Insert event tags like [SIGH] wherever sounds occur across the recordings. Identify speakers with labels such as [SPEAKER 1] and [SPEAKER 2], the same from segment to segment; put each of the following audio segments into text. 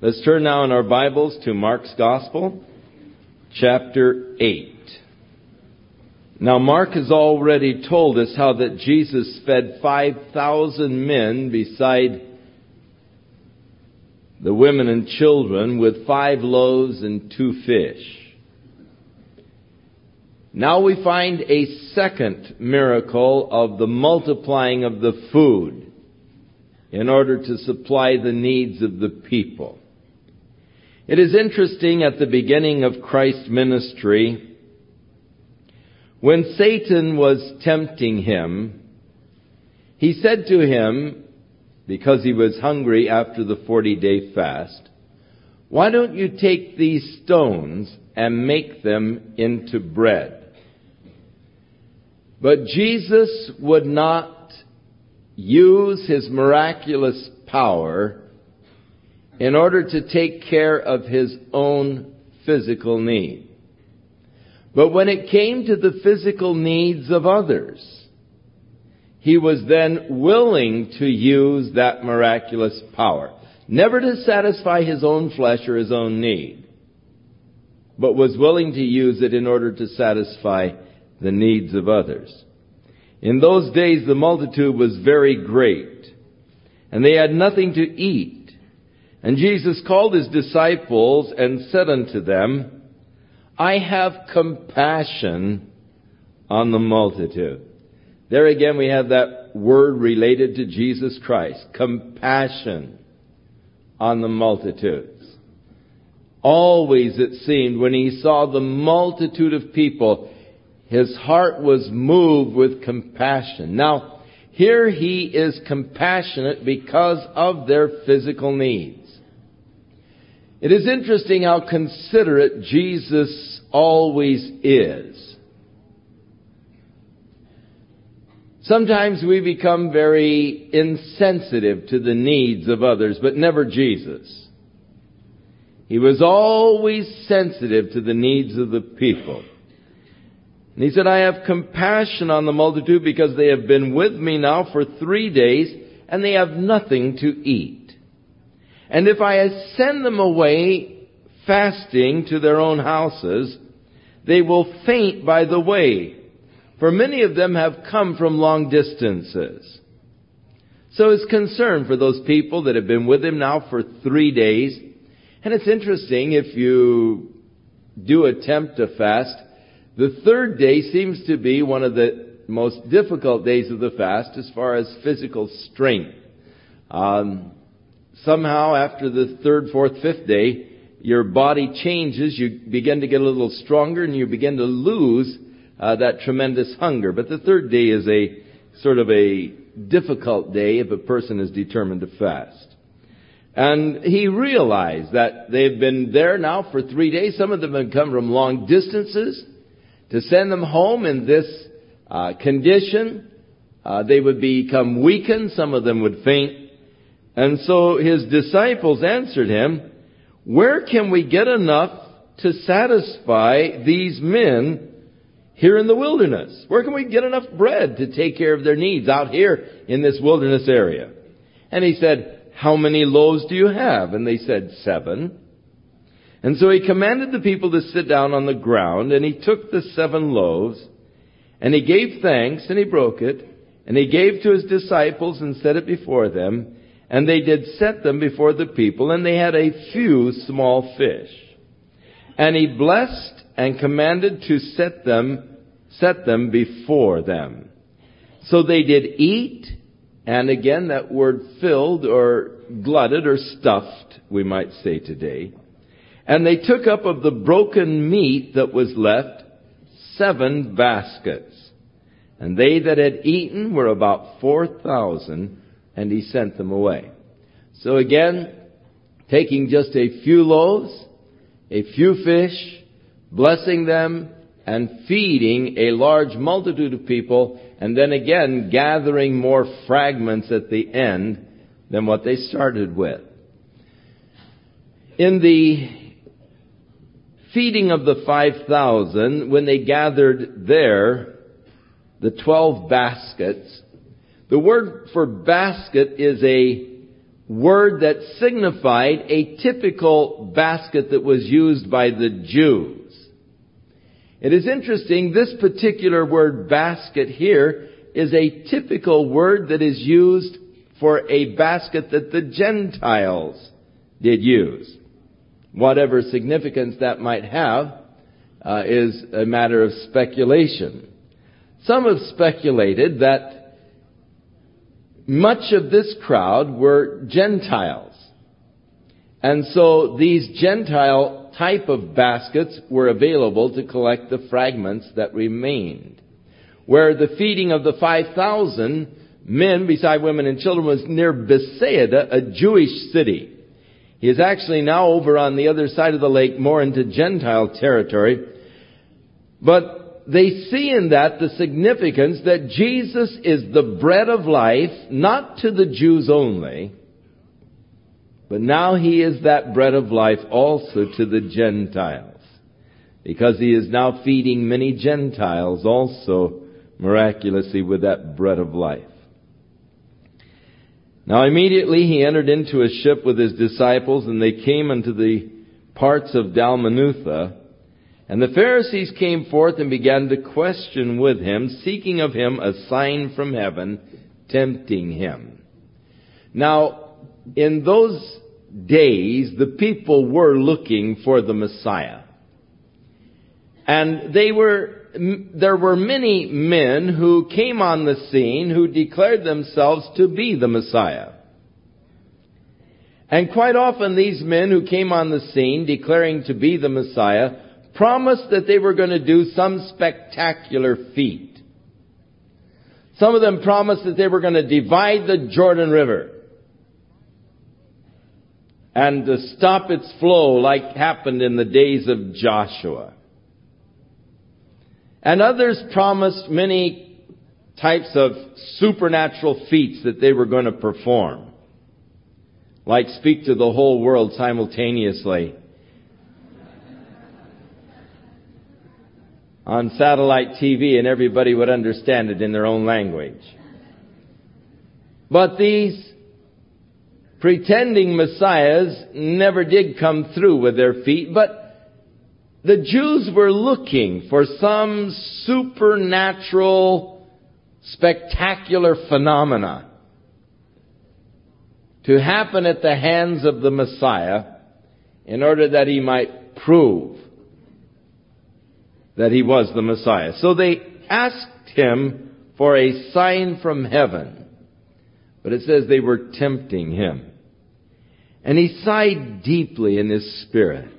[SPEAKER 1] Let's turn now in our Bibles to Mark's Gospel, chapter 8. Now Mark has already told us how that Jesus fed 5,000 men beside the women and children with five loaves and two fish. Now we find a second miracle of the multiplying of the food in order to supply the needs of the people. It is interesting at the beginning of Christ's ministry, when Satan was tempting him, he said to him, because he was hungry after the 40 day fast, why don't you take these stones and make them into bread? But Jesus would not use his miraculous power in order to take care of his own physical need. But when it came to the physical needs of others, he was then willing to use that miraculous power. Never to satisfy his own flesh or his own need, but was willing to use it in order to satisfy the needs of others. In those days the multitude was very great, and they had nothing to eat. And Jesus called his disciples and said unto them, I have compassion on the multitude. There again we have that word related to Jesus Christ. Compassion on the multitudes. Always it seemed when he saw the multitude of people, his heart was moved with compassion. Now, here he is compassionate because of their physical needs. It is interesting how considerate Jesus always is. Sometimes we become very insensitive to the needs of others, but never Jesus. He was always sensitive to the needs of the people. And he said, I have compassion on the multitude because they have been with me now for three days and they have nothing to eat. And if I send them away fasting to their own houses, they will faint by the way, for many of them have come from long distances. So his concern for those people that have been with him now for three days. And it's interesting if you do attempt to fast, the third day seems to be one of the most difficult days of the fast as far as physical strength. Um, somehow after the third, fourth, fifth day, your body changes, you begin to get a little stronger, and you begin to lose uh, that tremendous hunger. But the third day is a sort of a difficult day if a person is determined to fast. And he realized that they've been there now for three days. Some of them have come from long distances. To send them home in this uh, condition, uh, they would become weakened. Some of them would faint. And so his disciples answered him, Where can we get enough to satisfy these men here in the wilderness? Where can we get enough bread to take care of their needs out here in this wilderness area? And he said, How many loaves do you have? And they said, Seven. And so he commanded the people to sit down on the ground, and he took the seven loaves, and he gave thanks, and he broke it, and he gave to his disciples and set it before them, and they did set them before the people, and they had a few small fish. And he blessed and commanded to set them, set them before them. So they did eat, and again that word filled or glutted or stuffed, we might say today. And they took up of the broken meat that was left seven baskets. And they that had eaten were about four thousand and he sent them away. So again, taking just a few loaves, a few fish, blessing them, and feeding a large multitude of people, and then again gathering more fragments at the end than what they started with. In the feeding of the 5,000, when they gathered there, the 12 baskets, the word for basket is a word that signified a typical basket that was used by the Jews. It is interesting, this particular word basket here is a typical word that is used for a basket that the Gentiles did use. Whatever significance that might have uh, is a matter of speculation. Some have speculated that much of this crowd were Gentiles. And so these Gentile type of baskets were available to collect the fragments that remained. Where the feeding of the 5,000 men, beside women and children, was near Bethsaida, a Jewish city. He is actually now over on the other side of the lake, more into Gentile territory. But they see in that the significance that Jesus is the bread of life, not to the Jews only, but now he is that bread of life also to the Gentiles. Because he is now feeding many Gentiles also miraculously with that bread of life. Now immediately he entered into a ship with his disciples and they came unto the parts of Dalmanutha. And the Pharisees came forth and began to question with him, seeking of him a sign from heaven, tempting him. Now, in those days, the people were looking for the Messiah. And they were there were many men who came on the scene who declared themselves to be the Messiah. And quite often these men who came on the scene declaring to be the Messiah promised that they were going to do some spectacular feat. Some of them promised that they were going to divide the Jordan River and to stop its flow like happened in the days of Joshua. And others promised many types of supernatural feats that they were going to perform. Like speak to the whole world simultaneously. On satellite TV and everybody would understand it in their own language. But these pretending messiahs never did come through with their feet, but the Jews were looking for some supernatural, spectacular phenomena to happen at the hands of the Messiah in order that he might prove that he was the Messiah. So they asked him for a sign from heaven. But it says they were tempting him. And he sighed deeply in his spirit.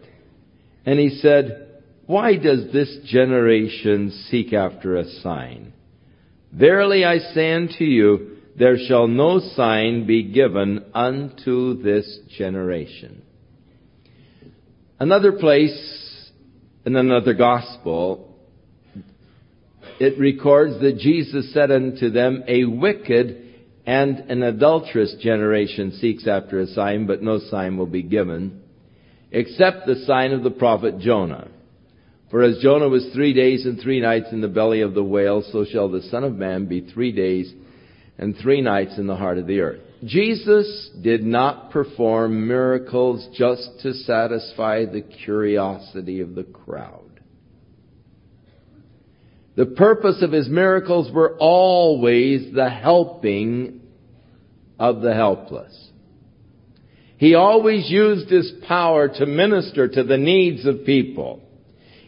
[SPEAKER 1] And he said, Why does this generation seek after a sign? Verily I say unto you, there shall no sign be given unto this generation. Another place in another gospel, it records that Jesus said unto them, A wicked and an adulterous generation seeks after a sign, but no sign will be given except the sign of the prophet Jonah. For as Jonah was three days and three nights in the belly of the whale, so shall the Son of Man be three days and three nights in the heart of the earth. Jesus did not perform miracles just to satisfy the curiosity of the crowd. The purpose of his miracles were always the helping of the helpless. He always used his power to minister to the needs of people.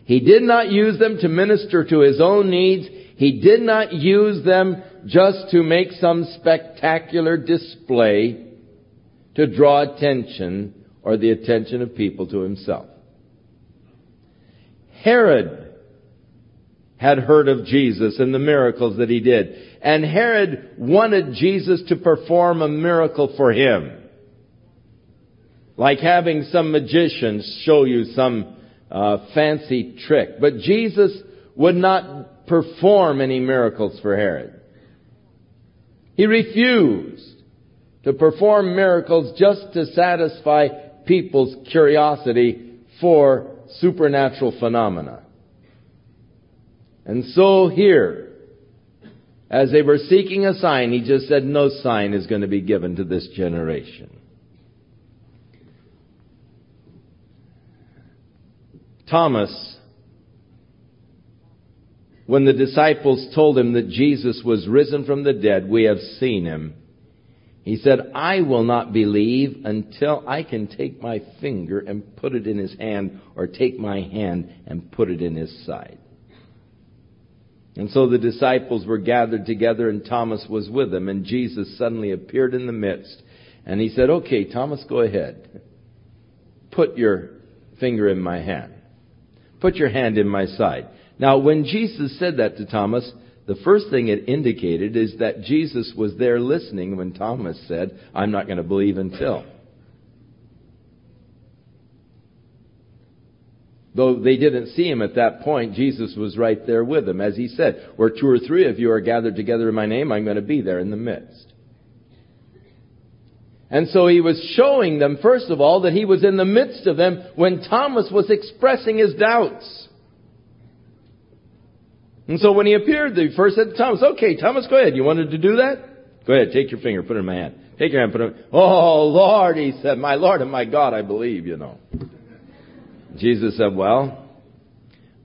[SPEAKER 1] He did not use them to minister to his own needs. He did not use them just to make some spectacular display to draw attention or the attention of people to himself. Herod had heard of Jesus and the miracles that he did. And Herod wanted Jesus to perform a miracle for him. Like having some magicians show you some uh, fancy trick. But Jesus would not perform any miracles for Herod. He refused to perform miracles just to satisfy people's curiosity for supernatural phenomena. And so here, as they were seeking a sign, he just said, No sign is going to be given to this generation. Thomas when the disciples told him that Jesus was risen from the dead, we have seen him. He said, I will not believe until I can take my finger and put it in his hand, or take my hand and put it in his side. And so the disciples were gathered together and Thomas was with them and Jesus suddenly appeared in the midst and he said, okay, Thomas, go ahead. Put your finger in my hand. Put your hand in my side. Now, when Jesus said that to Thomas, the first thing it indicated is that Jesus was there listening when Thomas said, I'm not going to believe until. Though they didn't see him at that point, Jesus was right there with them. As he said, where two or three of you are gathered together in my name, I'm going to be there in the midst. And so he was showing them, first of all, that he was in the midst of them when Thomas was expressing his doubts. And so when he appeared, they first said to Thomas, okay, Thomas, go ahead. You wanted to do that? Go ahead, take your finger, put it in my hand. Take your hand, put it in, oh Lord, he said, my Lord and my God, I believe, you know. Jesus said, well,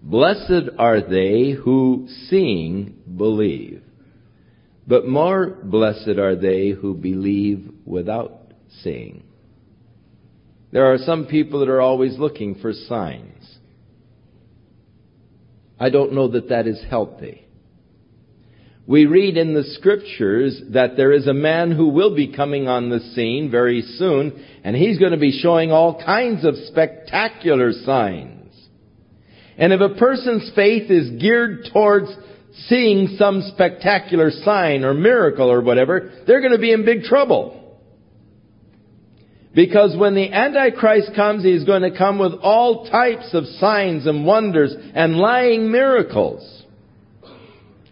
[SPEAKER 1] blessed are they who seeing believe. But more blessed are they who believe without seeing. There are some people that are always looking for signs. I don't know that that is healthy. We read in the scriptures that there is a man who will be coming on the scene very soon, and he's going to be showing all kinds of spectacular signs. And if a person's faith is geared towards seeing some spectacular sign or miracle or whatever, they're going to be in big trouble. Because when the Antichrist comes, he's going to come with all types of signs and wonders and lying miracles.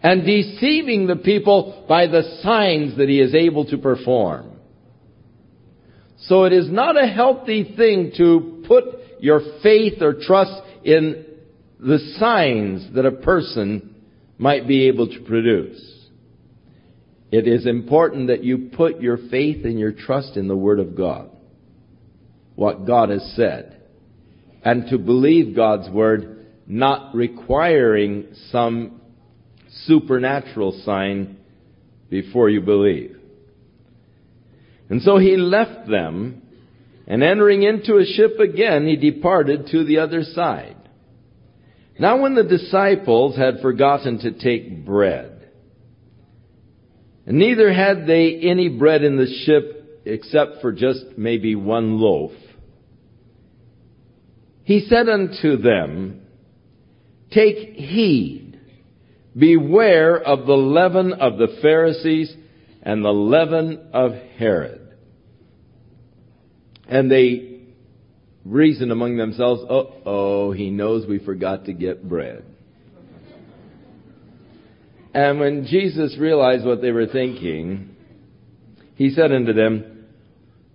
[SPEAKER 1] And deceiving the people by the signs that he is able to perform. So it is not a healthy thing to put your faith or trust in the signs that a person might be able to produce. It is important that you put your faith and your trust in the Word of God. What God has said. And to believe God's Word, not requiring some supernatural sign before you believe. And so he left them, and entering into a ship again, he departed to the other side. Now when the disciples had forgotten to take bread, and neither had they any bread in the ship except for just maybe one loaf, he said unto them, Take heed, beware of the leaven of the Pharisees and the leaven of Herod. And they reason among themselves, oh, oh, he knows we forgot to get bread. And when Jesus realized what they were thinking, he said unto them,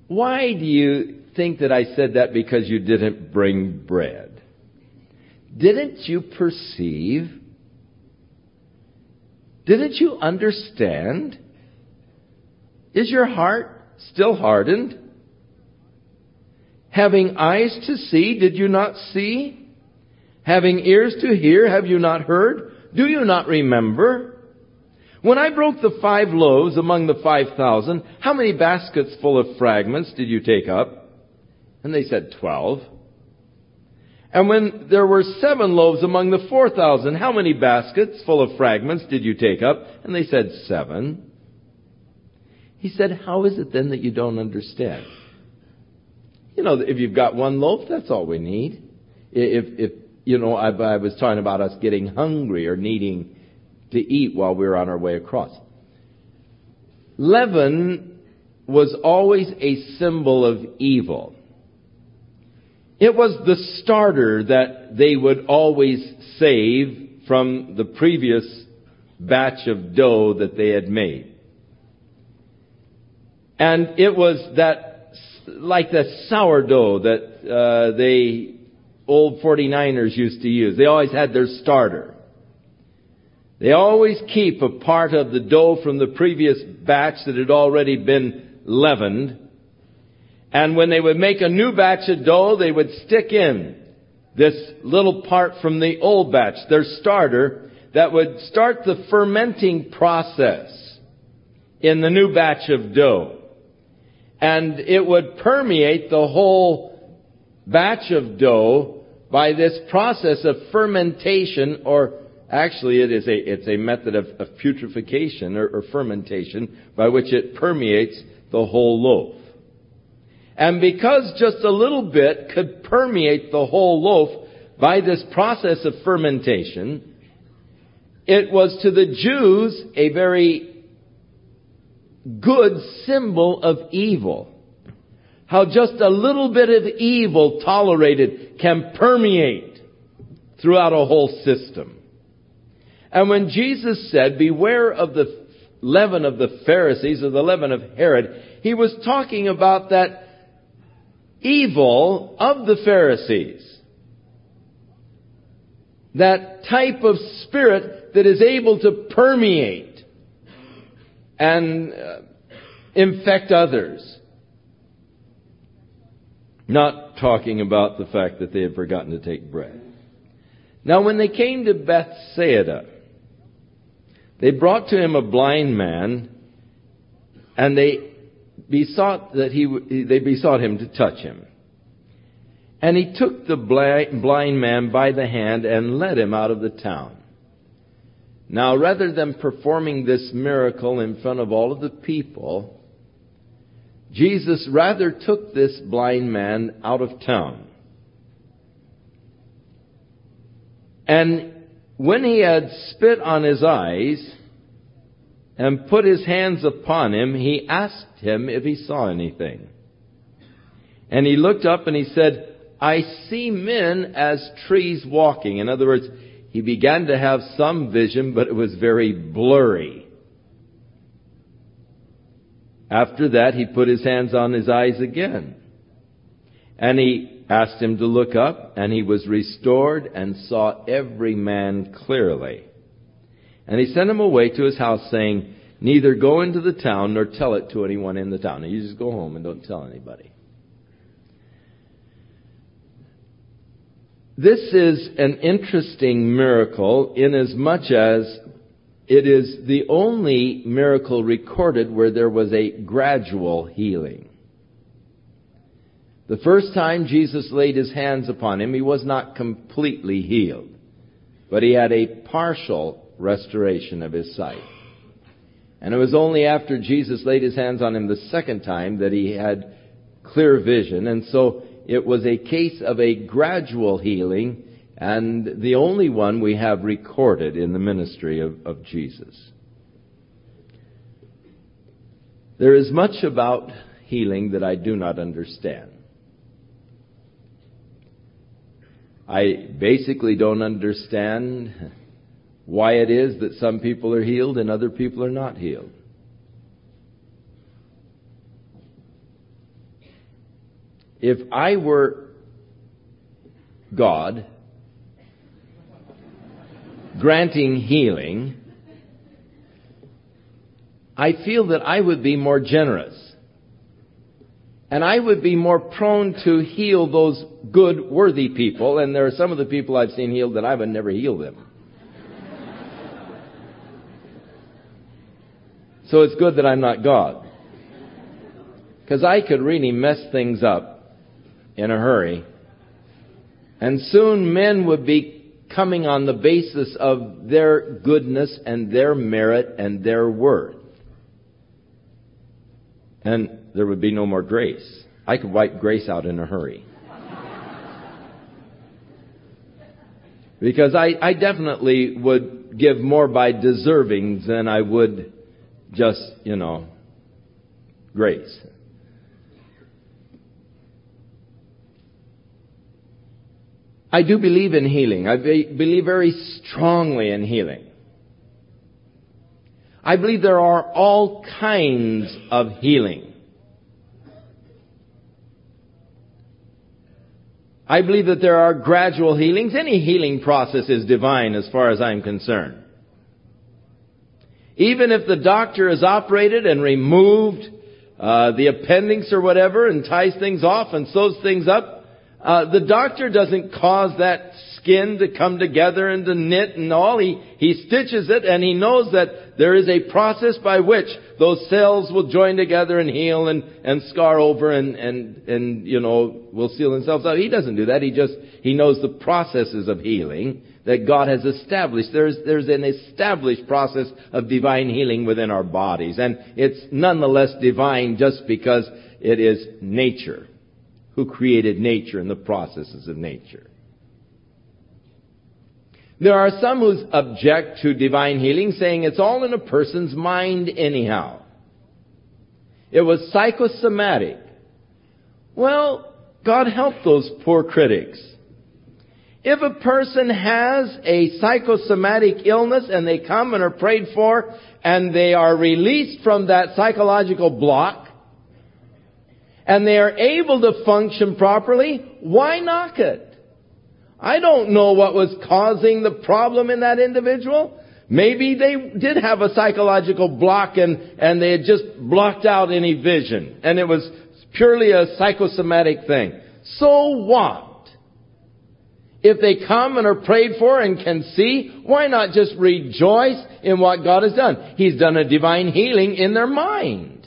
[SPEAKER 1] Why do you think that I said that because you didn't bring bread? Didn't you perceive? Didn't you understand? Is your heart still hardened? Having eyes to see, did you not see? Having ears to hear, have you not heard? Do you not remember? When I broke the five loaves among the five thousand, how many baskets full of fragments did you take up? And they said, twelve. And when there were seven loaves among the four thousand, how many baskets full of fragments did you take up? And they said, seven. He said, how is it then that you don't understand? You know, if you've got one loaf, that's all we need. If, if you know, I, I was talking about us getting hungry or needing to eat while we were on our way across. Leaven was always a symbol of evil. It was the starter that they would always save from the previous batch of dough that they had made. And it was that like the sourdough that uh, they old 49ers used to use. They always had their starter. They always keep a part of the dough from the previous batch that had already been leavened. And when they would make a new batch of dough, they would stick in this little part from the old batch, their starter, that would start the fermenting process in the new batch of dough. And it would permeate the whole batch of dough by this process of fermentation or actually it is a, it's a method of, of putrefaction or, or fermentation by which it permeates the whole loaf. And because just a little bit could permeate the whole loaf by this process of fermentation, it was to the Jews a very good symbol of evil. How just a little bit of evil tolerated can permeate throughout a whole system. And when Jesus said, beware of the leaven of the Pharisees or the leaven of Herod, he was talking about that evil of the Pharisees. That type of spirit that is able to permeate and uh, infect others. Not talking about the fact that they had forgotten to take bread. Now when they came to Bethsaida, they brought to him a blind man, and they besought that he, they besought him to touch him. And he took the blind man by the hand and led him out of the town. Now, rather than performing this miracle in front of all of the people, Jesus rather took this blind man out of town. And when he had spit on his eyes and put his hands upon him, he asked him if he saw anything. And he looked up and he said, I see men as trees walking. In other words, he began to have some vision, but it was very blurry. After that, he put his hands on his eyes again. And he asked him to look up, and he was restored and saw every man clearly. And he sent him away to his house, saying, Neither go into the town nor tell it to anyone in the town. Now, you just go home and don't tell anybody. This is an interesting miracle inasmuch as it is the only miracle recorded where there was a gradual healing. The first time Jesus laid his hands upon him, he was not completely healed, but he had a partial restoration of his sight. And it was only after Jesus laid his hands on him the second time that he had clear vision. And so it was a case of a gradual healing and the only one we have recorded in the ministry of, of Jesus. There is much about healing that I do not understand. I basically don't understand why it is that some people are healed and other people are not healed. If I were God granting healing, I feel that I would be more generous. And I would be more prone to heal those good, worthy people. And there are some of the people I've seen healed that I would never heal them. So it's good that I'm not God. Because I could really mess things up in a hurry. And soon men would be coming on the basis of their goodness and their merit and their worth. And there would be no more grace. I could wipe grace out in a hurry. Because I, I definitely would give more by deserving than I would just, you know, grace. I do believe in healing. I be, believe very strongly in healing. I believe there are all kinds of healing. I believe that there are gradual healings. Any healing process is divine as far as I'm concerned. Even if the doctor has operated and removed uh, the appendix or whatever and ties things off and sews things up, Uh, the doctor doesn't cause that skin to come together and to knit and all. He, he stitches it and he knows that there is a process by which those cells will join together and heal and, and scar over and, and, and, you know, will seal themselves up. He doesn't do that. He just, he knows the processes of healing that God has established. There's, there's an established process of divine healing within our bodies. And it's nonetheless divine just because it is nature who created nature and the processes of nature. There are some who object to divine healing saying it's all in a person's mind anyhow. It was psychosomatic. Well, God help those poor critics. If a person has a psychosomatic illness and they come and are prayed for and they are released from that psychological block and they are able to function properly, why knock it? I don't know what was causing the problem in that individual. Maybe they did have a psychological block and, and they had just blocked out any vision. And it was purely a psychosomatic thing. So what? If they come and are prayed for and can see, why not just rejoice in what God has done? He's done a divine healing in their mind.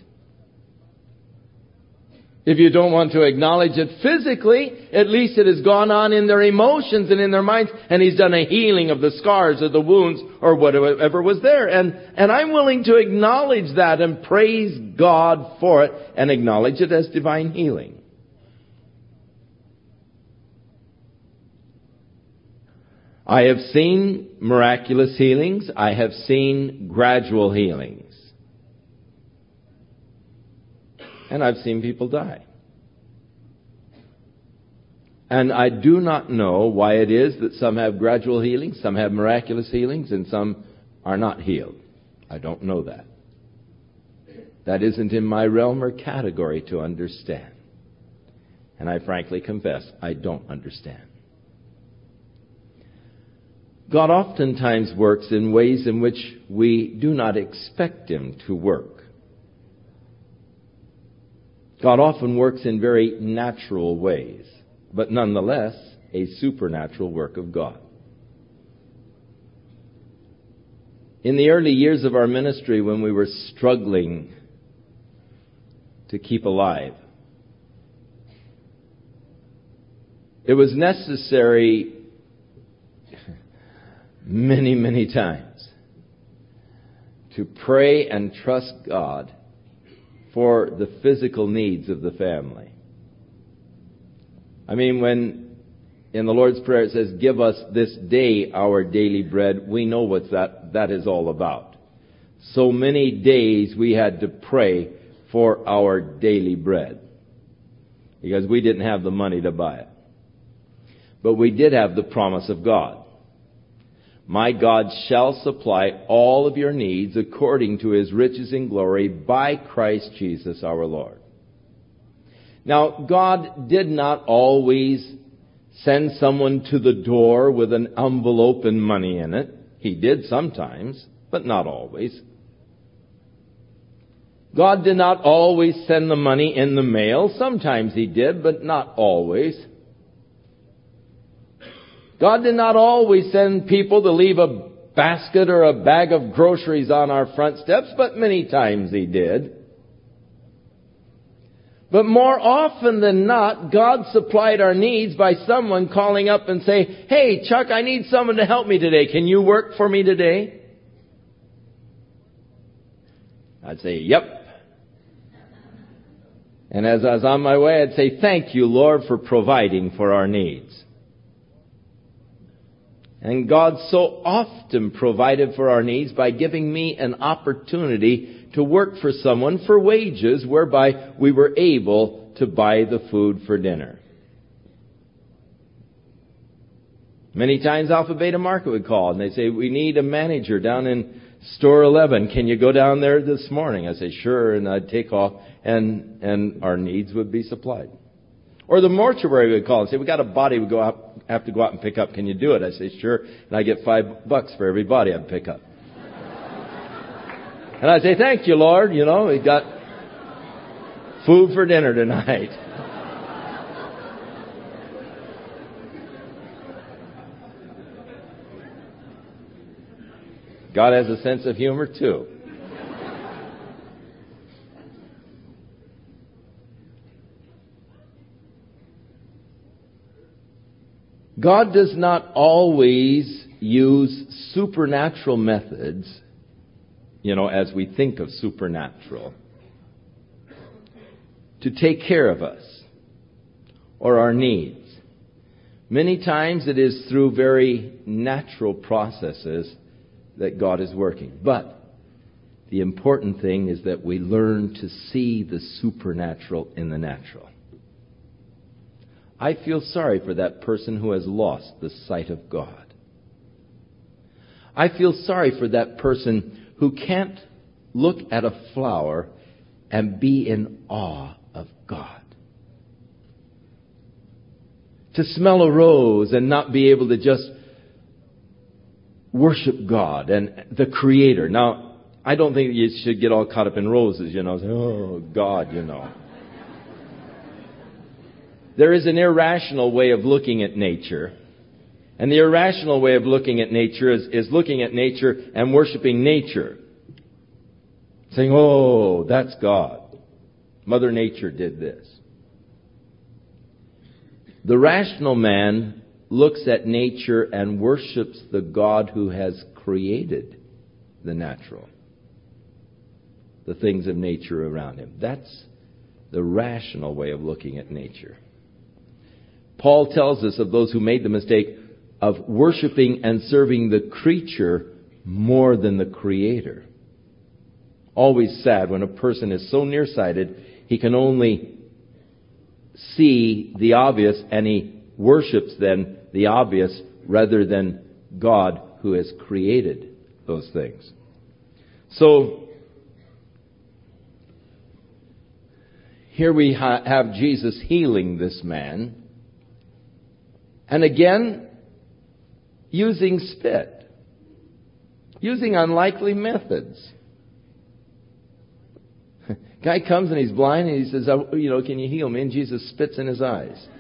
[SPEAKER 1] If you don't want to acknowledge it physically, at least it has gone on in their emotions and in their minds, and He's done a healing of the scars or the wounds or whatever was there. And, and I'm willing to acknowledge that and praise God for it and acknowledge it as divine healing. I have seen miraculous healings. I have seen gradual healings. and I've seen people die. And I do not know why it is that some have gradual healings, some have miraculous healings, and some are not healed. I don't know that. That isn't in my realm or category to understand. And I frankly confess, I don't understand. God oftentimes works in ways in which we do not expect Him to work. God often works in very natural ways, but nonetheless, a supernatural work of God. In the early years of our ministry, when we were struggling to keep alive, it was necessary many, many times to pray and trust God for the physical needs of the family. I mean, when in the Lord's Prayer it says, give us this day our daily bread, we know what that, that is all about. So many days we had to pray for our daily bread. Because we didn't have the money to buy it. But we did have the promise of God. My God shall supply all of your needs according to his riches in glory by Christ Jesus our Lord. Now, God did not always send someone to the door with an envelope and money in it. He did sometimes, but not always. God did not always send the money in the mail. Sometimes He did, but not always. God did not always send people to leave a basket or a bag of groceries on our front steps, but many times He did. But more often than not, God supplied our needs by someone calling up and say, Hey, Chuck, I need someone to help me today. Can you work for me today? I'd say, Yep. And as I was on my way, I'd say, Thank you, Lord, for providing for our needs. And God so often provided for our needs by giving me an opportunity to work for someone for wages whereby we were able to buy the food for dinner. Many times Alpha Beta Market would call and they'd say, we need a manager down in store 11. Can you go down there this morning? I say, sure. And I'd take off and, and our needs would be supplied. Or the mortuary would call and say, we got a body we go out, have to go out and pick up. Can you do it? I say, sure. And I get five bucks for every body I pick up. and I say, thank you, Lord. You know, we got food for dinner tonight. [LAUGHS] God has a sense of humor too. God does not always use supernatural methods, you know, as we think of supernatural, to take care of us or our needs. Many times it is through very natural processes that God is working. But the important thing is that we learn to see the supernatural in the natural. I feel sorry for that person who has lost the sight of God. I feel sorry for that person who can't look at a flower and be in awe of God. To smell a rose and not be able to just worship God and the Creator. Now, I don't think you should get all caught up in roses, you know. Oh, God, you know. There is an irrational way of looking at nature. And the irrational way of looking at nature is, is looking at nature and worshiping nature. Saying, oh, that's God. Mother Nature did this. The rational man looks at nature and worships the God who has created the natural, the things of nature around him. That's the rational way of looking at nature. Paul tells us of those who made the mistake of worshiping and serving the creature more than the creator. Always sad when a person is so nearsighted he can only see the obvious and he worships then the obvious rather than God who has created those things. So, here we ha- have Jesus healing this man and again, using spit, using unlikely methods. [LAUGHS] Guy comes and he's blind and he says, oh, you know, can you heal me? And Jesus spits in his eyes. [LAUGHS]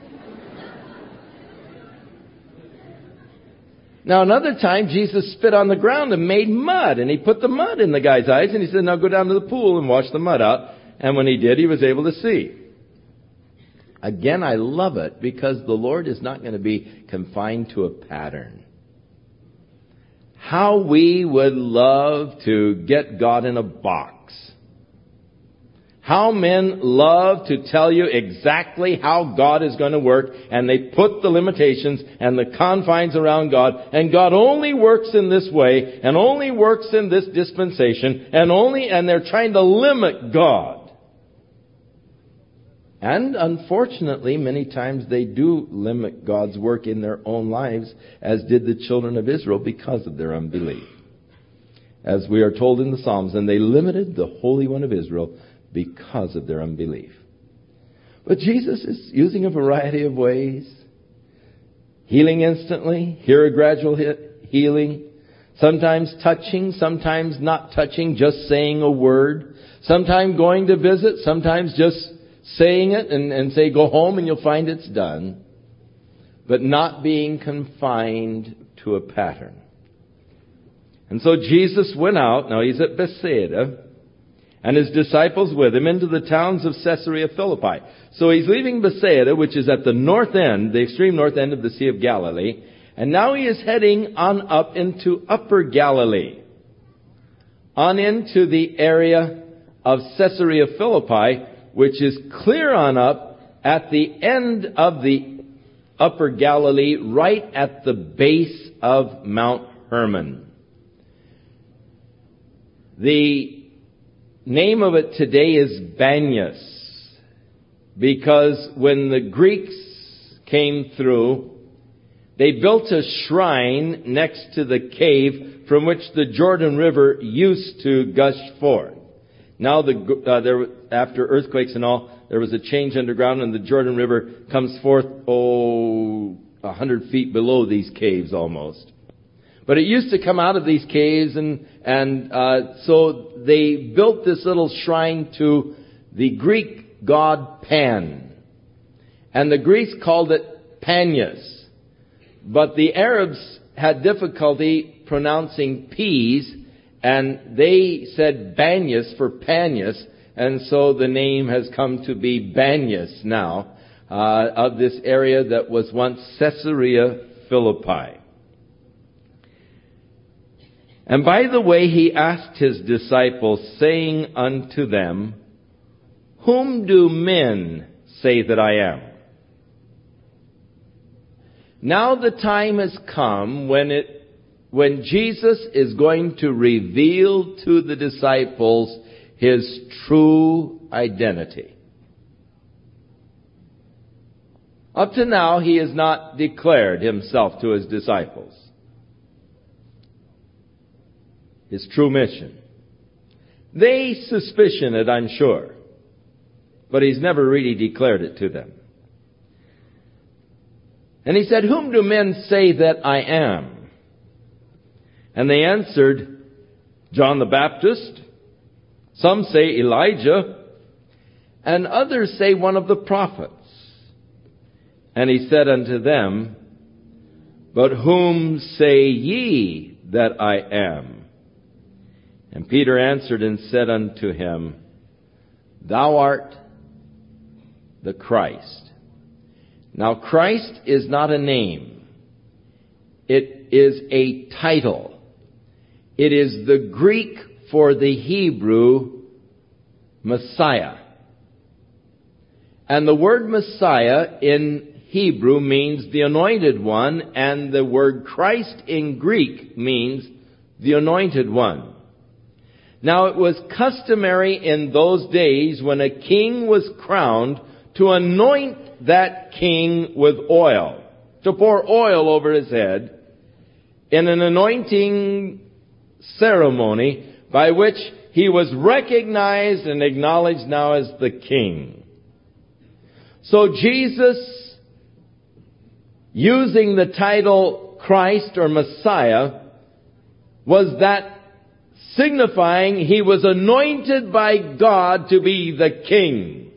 [SPEAKER 1] Now, another time, Jesus spit on the ground and made mud, and he put the mud in the guy's eyes, and he said, Now go down to the pool and wash the mud out. And when he did, he was able to see. Again, I love it because the Lord is not going to be confined to a pattern. How we would love to get God in a box. How men love to tell you exactly how God is going to work and they put the limitations and the confines around God and God only works in this way and only works in this dispensation and only, and they're trying to limit God. And unfortunately, many times they do limit God's work in their own lives, as did the children of Israel because of their unbelief. As we are told in the Psalms, and they limited the Holy One of Israel because of their unbelief. But Jesus is using a variety of ways. Healing instantly, here a gradual healing, sometimes touching, sometimes not touching, just saying a word, sometimes going to visit, sometimes just saying it and, and say, go home and you'll find it's done, but not being confined to a pattern. And so Jesus went out, now he's at Bethsaida, and his disciples with him into the towns of Caesarea Philippi. So he's leaving Bethsaida, which is at the north end, the extreme north end of the Sea of Galilee, and now he is heading on up into Upper Galilee, on into the area of Caesarea Philippi, which is clear on up at the end of the upper Galilee, right at the base of Mount Hermon. The name of it today is Banyas, because when the Greeks came through, they built a shrine next to the cave from which the Jordan River used to gush forth. Now, the, uh, there, after earthquakes and all, there was a change underground, and the Jordan River comes forth, oh, a hundred feet below these caves almost. But it used to come out of these caves, and and uh, so they built this little shrine to the Greek god Pan, and the Greeks called it Panias, but the Arabs had difficulty pronouncing P's And they said Banyas for Panias, and so the name has come to be Banyas now, uh, of this area that was once Caesarea Philippi. And by the way, he asked his disciples, saying unto them, Whom do men say that I am? Now the time has come when it, when Jesus is going to reveal to the disciples his true identity. Up to now, he has not declared himself to his disciples. His true mission. They suspicion it, I'm sure. But he's never really declared it to them. And he said, Whom do men say that I am? And they answered, John the Baptist. Some say Elijah. And others say one of the prophets. And he said unto them, But whom say ye that I am? And Peter answered and said unto him, Thou art the Christ. Now Christ is not a name. It is a title. It is the Greek for the Hebrew Messiah. And the word Messiah in Hebrew means the anointed one, and the word Christ in Greek means the anointed one. Now it was customary in those days when a king was crowned to anoint that king with oil, to pour oil over his head in an anointing ceremony by which he was recognized and acknowledged now as the king. So Jesus, using the title Christ or Messiah, was that signifying he was anointed by God to be the king.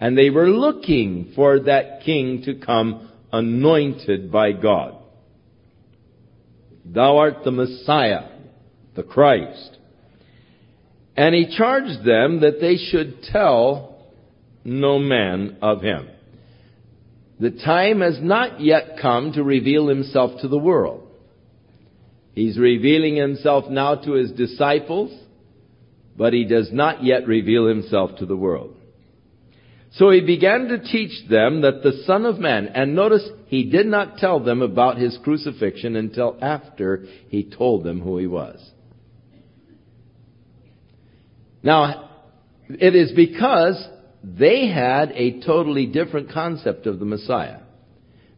[SPEAKER 1] And they were looking for that king to come anointed by God. Thou art the Messiah, the Christ. And he charged them that they should tell no man of him. The time has not yet come to reveal himself to the world. He's revealing himself now to his disciples, but he does not yet reveal himself to the world. So he began to teach them that the Son of Man, and notice he did not tell them about his crucifixion until after he told them who he was. Now, it is because they had a totally different concept of the Messiah.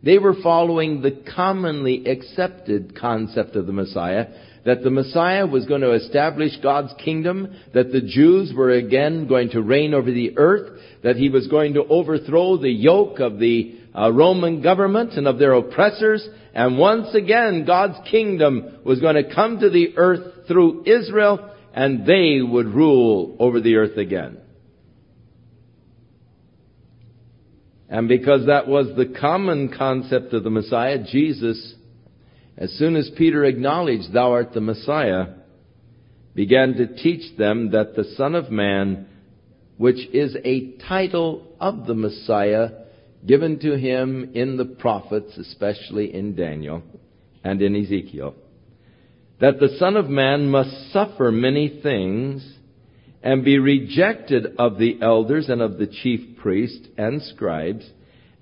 [SPEAKER 1] They were following the commonly accepted concept of the Messiah, that the Messiah was going to establish God's kingdom, that the Jews were again going to reign over the earth, that he was going to overthrow the yoke of the uh, Roman government and of their oppressors, and once again God's kingdom was going to come to the earth through Israel, and they would rule over the earth again. And because that was the common concept of the Messiah, Jesus as soon as Peter acknowledged, Thou art the Messiah, began to teach them that the Son of Man, which is a title of the Messiah given to him in the prophets, especially in Daniel and in Ezekiel, that the Son of Man must suffer many things and be rejected of the elders and of the chief priests and scribes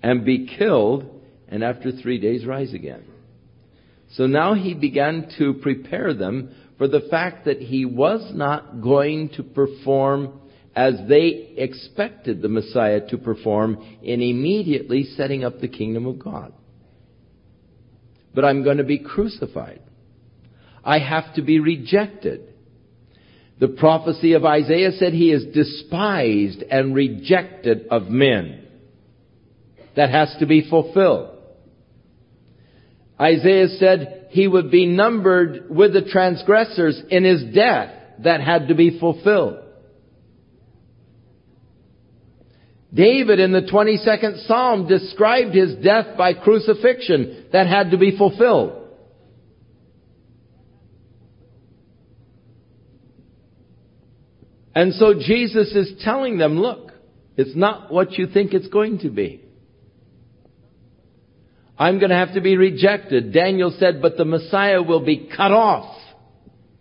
[SPEAKER 1] and be killed and after three days rise again. So now he began to prepare them for the fact that he was not going to perform as they expected the Messiah to perform in immediately setting up the kingdom of God. But I'm going to be crucified. I have to be rejected. The prophecy of Isaiah said he is despised and rejected of men. That has to be fulfilled. Isaiah said he would be numbered with the transgressors in his death that had to be fulfilled. David in the 22nd Psalm described his death by crucifixion that had to be fulfilled. And so Jesus is telling them, look, it's not what you think it's going to be. I'm going to have to be rejected. Daniel said, but the Messiah will be cut off.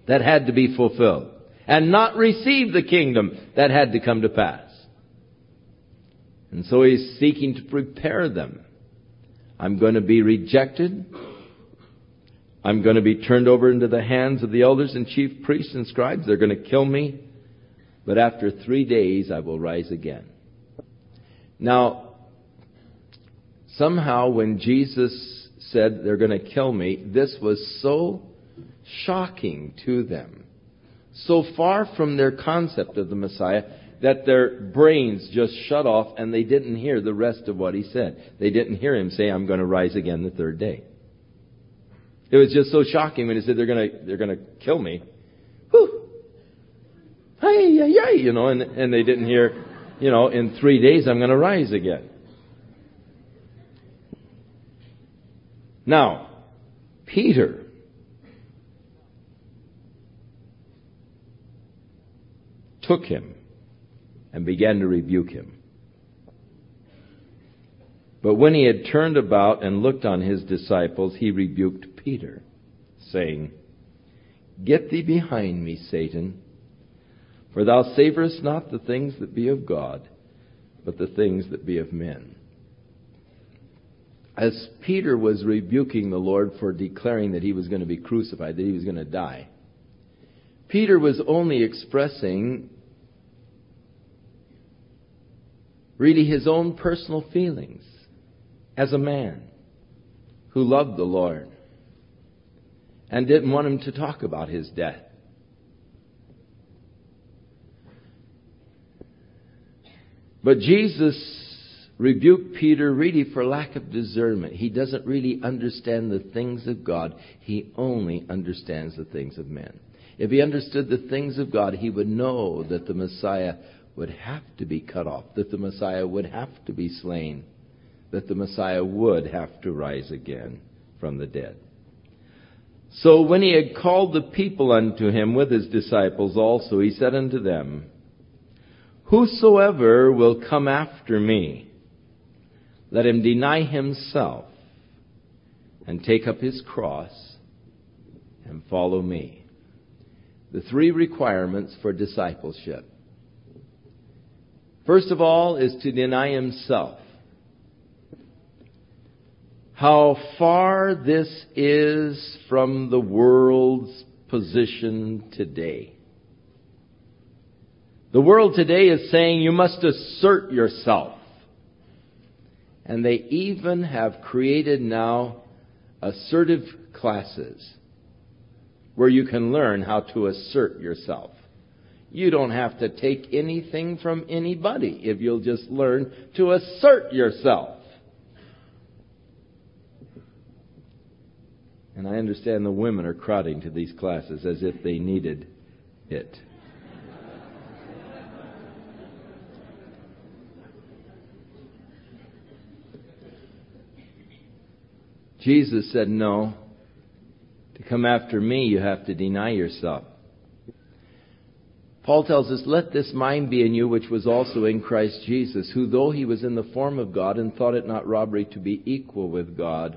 [SPEAKER 1] That had to be fulfilled. And not receive the kingdom that had to come to pass. And so he's seeking to prepare them. I'm going to be rejected. I'm going to be turned over into the hands of the elders and chief priests and scribes. They're going to kill me. But after three days, I will rise again. Now, somehow when Jesus said they're going to kill me, this was so shocking to them. So far from their concept of the Messiah that their brains just shut off and they didn't hear the rest of what he said. They didn't hear him say, I'm going to rise again the third day. It was just so shocking when he said they're going to, they're going to kill me. Whew. Hey, yeah, yeah, you know, and, and they didn't hear, you know, in three days I'm going to rise again. Now, Peter took him and began to rebuke him. But when he had turned about and looked on his disciples, he rebuked Peter, saying, Get thee behind me, Satan, for thou savorest not the things that be of God, but the things that be of men. As Peter was rebuking the Lord for declaring that he was going to be crucified, that he was going to die, Peter was only expressing really his own personal feelings as a man who loved the Lord and didn't want him to talk about his death. But Jesus rebuked Peter really for lack of discernment. He doesn't really understand the things of God. He only understands the things of men. If he understood the things of God, he would know that the Messiah would have to be cut off, that the Messiah would have to be slain, that the Messiah would have to rise again from the dead. So when he had called the people unto him with his disciples also, he said unto them, Whosoever will come after me, let him deny himself and take up his cross and follow me. The three requirements for discipleship. First of all is to deny himself. How far this is from the world's position today. The world today is saying you must assert yourself. And they even have created now assertive classes where you can learn how to assert yourself. You don't have to take anything from anybody if you'll just learn to assert yourself. And I understand the women are crowding to these classes as if they needed it. Jesus said, No. To come after me, you have to deny yourself. Paul tells us, Let this mind be in you, which was also in Christ Jesus, who, though he was in the form of God and thought it not robbery to be equal with God,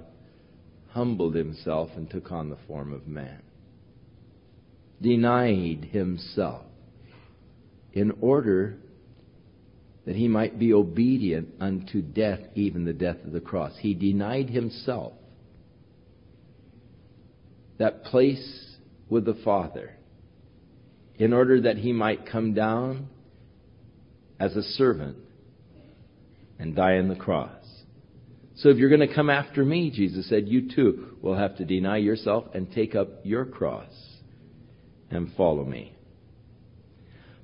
[SPEAKER 1] humbled himself and took on the form of man. Denied himself in order that he might be obedient unto death, even the death of the cross. He denied himself that place with the Father in order that he might come down as a servant and die on the cross. So if you're going to come after me, Jesus said, you too will have to deny yourself and take up your cross and follow me.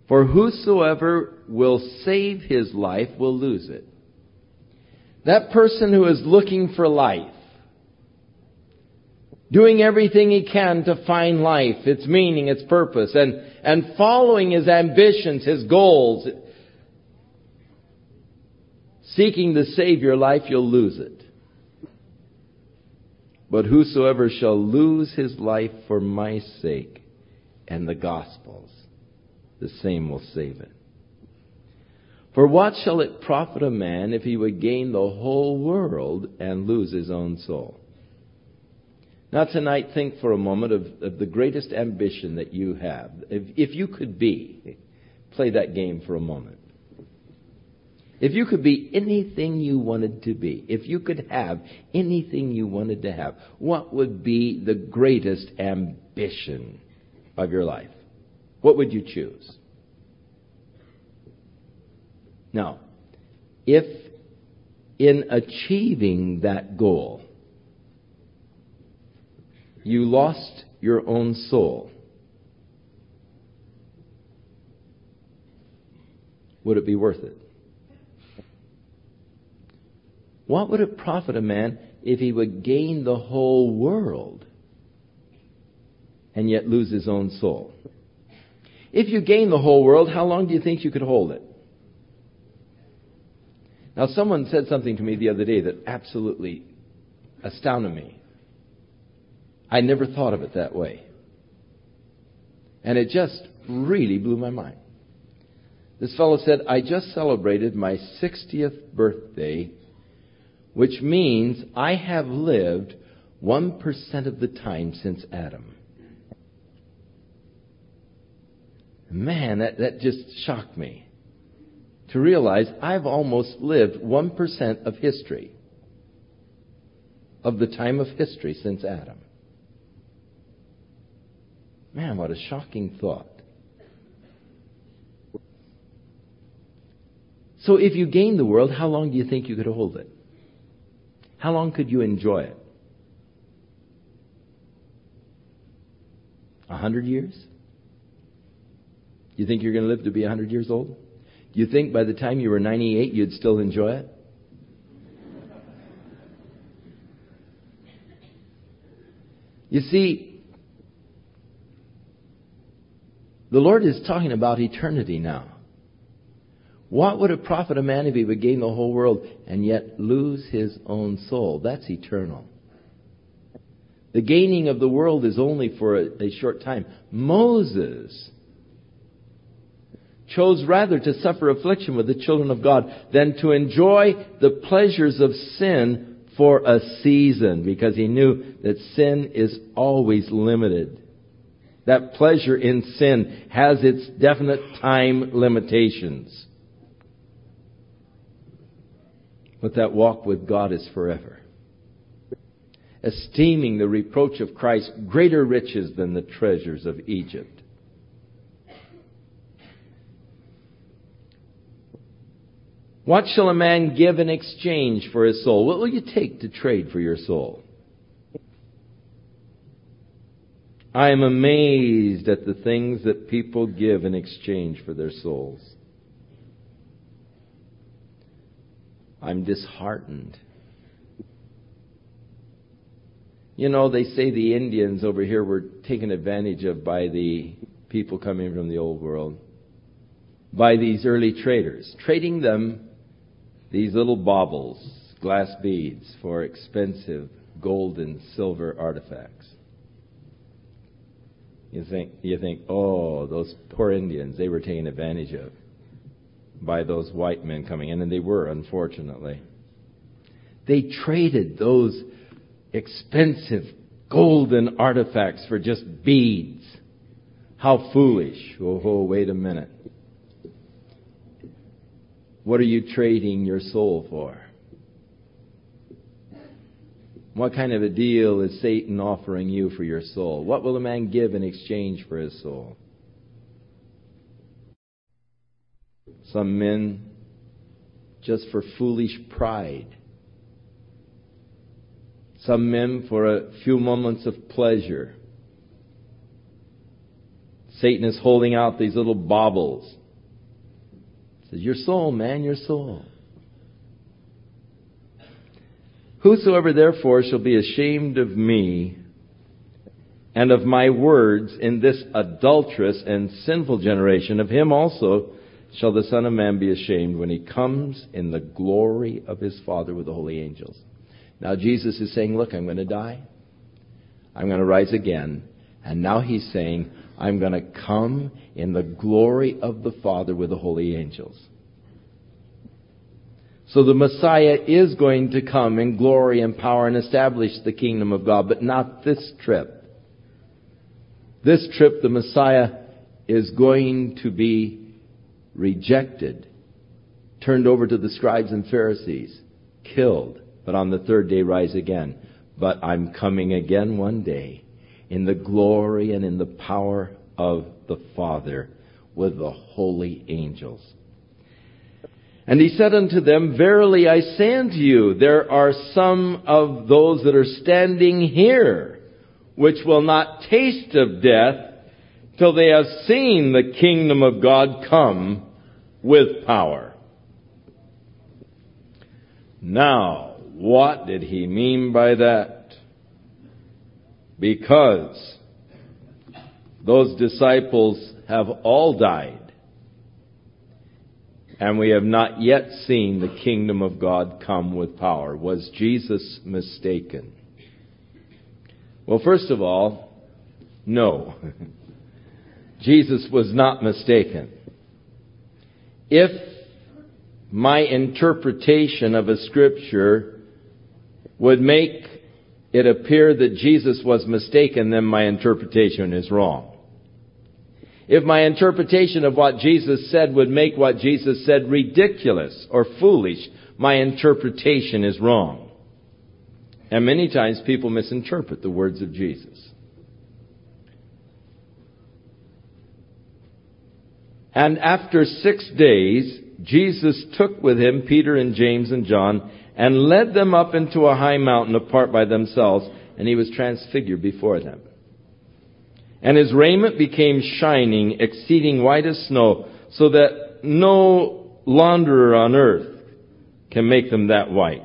[SPEAKER 1] For whosoever will save his life will lose it. That person who is looking for life doing everything he can to find life, its meaning, its purpose, and, and following his ambitions, his goals, seeking to save your life, you'll lose it. But whosoever shall lose his life for my sake and the gospel's the same will save it. For what shall it profit a man if he would gain the whole world and lose his own soul? Now, tonight, think for a moment of, of the greatest ambition that you have. If, if you could be, play that game for a moment. If you could be anything you wanted to be, if you could have anything you wanted to have, what would be the greatest ambition of your life? What would you choose? Now, if in achieving that goal, you lost your own soul, would it be worth it? What would it profit a man if he would gain the whole world and yet lose his own soul? If you gain the whole world, how long do you think you could hold it? Now, someone said something to me the other day that absolutely astounded me. I never thought of it that way. And it just really blew my mind. This fellow said, I just celebrated my 60th birthday, which means I have lived 1% of the time since Adam. Man, that, that just shocked me to realize I've almost lived 1% of history, of the time of history since Adam. Man, what a shocking thought. So if you gained the world, how long do you think you could hold it? How long could you enjoy it? A hundred years? You think you're going to live to be a hundred years old? Do you think by the time you were 98 you'd still enjoy it? You see, The Lord is talking about eternity now. What would it profit a man if he would gain the whole world and yet lose his own soul? That's eternal. The gaining of the world is only for a, a short time. Moses chose rather to suffer affliction with the children of God than to enjoy the pleasures of sin for a season because he knew that sin is always limited. That pleasure in sin has its definite time limitations. But that walk with God is forever. Esteeming the reproach of Christ greater riches than the treasures of Egypt. What shall a man give in exchange for his soul? What will you take to trade for your soul? I am amazed at the things that people give in exchange for their souls. I'm disheartened. You know, they say the Indians over here were taken advantage of by the people coming from the old world, by these early traders, trading them these little baubles, glass beads, for expensive gold and silver artifacts. You think, you think, oh, those poor Indians, they were taken advantage of by those white men coming in, and they were, unfortunately. They traded those expensive golden artifacts for just beads. How foolish. Oh, oh, wait a minute. What are you trading your soul for? What kind of a deal is Satan offering you for your soul? What will a man give in exchange for his soul? Some men, just for foolish pride. Some men for a few moments of pleasure. Satan is holding out these little baubles. He says, Your soul, man, your soul. Whosoever therefore shall be ashamed of me and of my words in this adulterous and sinful generation, of him also shall the Son of Man be ashamed when he comes in the glory of his Father with the holy angels. Now Jesus is saying, look, I'm going to die. I'm going to rise again. And now he's saying, I'm going to come in the glory of the Father with the holy angels. So the Messiah is going to come in glory and power and establish the kingdom of God, but not this trip. This trip, the Messiah is going to be rejected, turned over to the scribes and Pharisees, killed, but on the third day rise again. But I'm coming again one day in the glory and in the power of the Father with the holy angels. And he said unto them, Verily I say unto you, there are some of those that are standing here which will not taste of death till they have seen the kingdom of God come with power. Now, what did he mean by that? Because those disciples have all died, and we have not yet seen the kingdom of God come with power. Was Jesus mistaken? Well, first of all, no. [LAUGHS] Jesus was not mistaken. If my interpretation of a scripture would make it appear that Jesus was mistaken, then my interpretation is wrong. If my interpretation of what Jesus said would make what Jesus said ridiculous or foolish, my interpretation is wrong. And many times people misinterpret the words of Jesus. And after six days, Jesus took with him Peter and James and John and led them up into a high mountain apart by themselves, and he was transfigured before them. And his raiment became shining, exceeding white as snow, so that no launderer on earth can make them that white.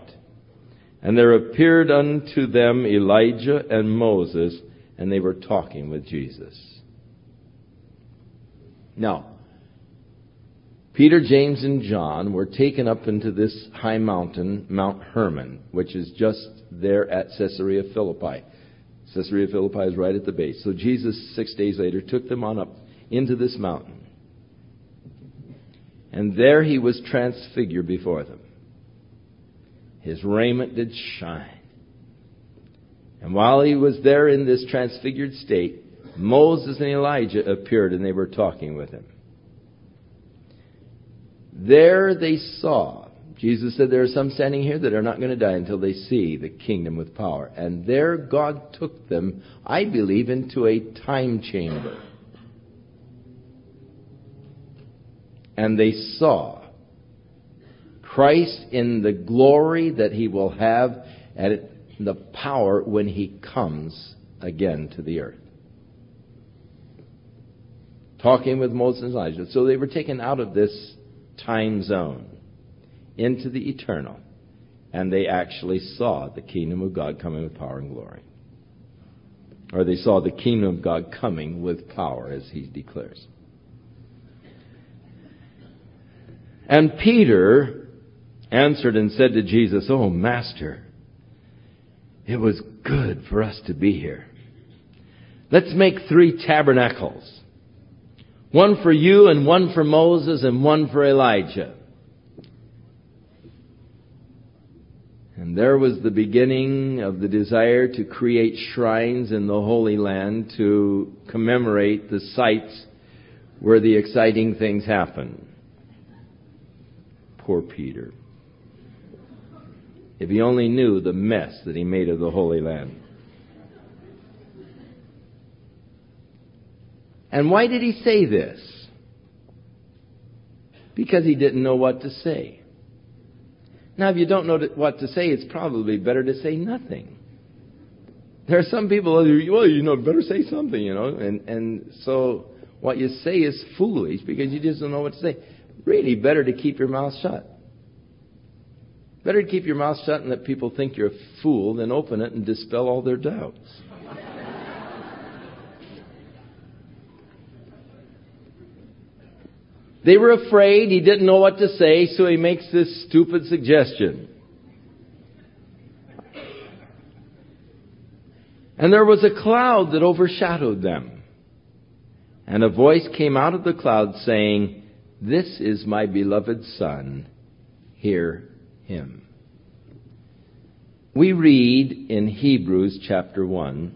[SPEAKER 1] And there appeared unto them Elijah and Moses, and they were talking with Jesus. Now, Peter, James, and John were taken up into this high mountain, Mount Hermon, which is just there at Caesarea Philippi. Caesarea Philippi is right at the base. So Jesus, six days later, took them on up into this mountain. And there he was transfigured before them. His raiment did shine. And while he was there in this transfigured state, Moses and Elijah appeared and they were talking with him. There they saw. Jesus said there are some standing here that are not going to die until they see the kingdom with power. And there God took them, I believe, into a time chamber. And they saw Christ in the glory that he will have and the power when he comes again to the earth. Talking with Moses and Elijah. So they were taken out of this time zone into the eternal. And they actually saw the kingdom of God coming with power and glory. Or they saw the kingdom of God coming with power, as he declares. And Peter answered and said to Jesus, Oh, Master, it was good for us to be here. Let's make three tabernacles one for you and one for Moses and one for Elijah. And there was the beginning of the desire to create shrines in the Holy Land to commemorate the sites where the exciting things happen. Poor Peter. If he only knew the mess that he made of the Holy Land. And why did he say this? Because he didn't know what to say. Now, if you don't know what to say, it's probably better to say nothing. There are some people, who, well, you know, better say something, you know, and, and so what you say is foolish because you just don't know what to say. Really, better to keep your mouth shut. Better to keep your mouth shut and let people think you're a fool than open it and dispel all their doubts. They were afraid. He didn't know what to say, so he makes this stupid suggestion. And there was a cloud that overshadowed them. And a voice came out of the cloud saying, This is my beloved Son. Hear him. We read in Hebrews chapter 1,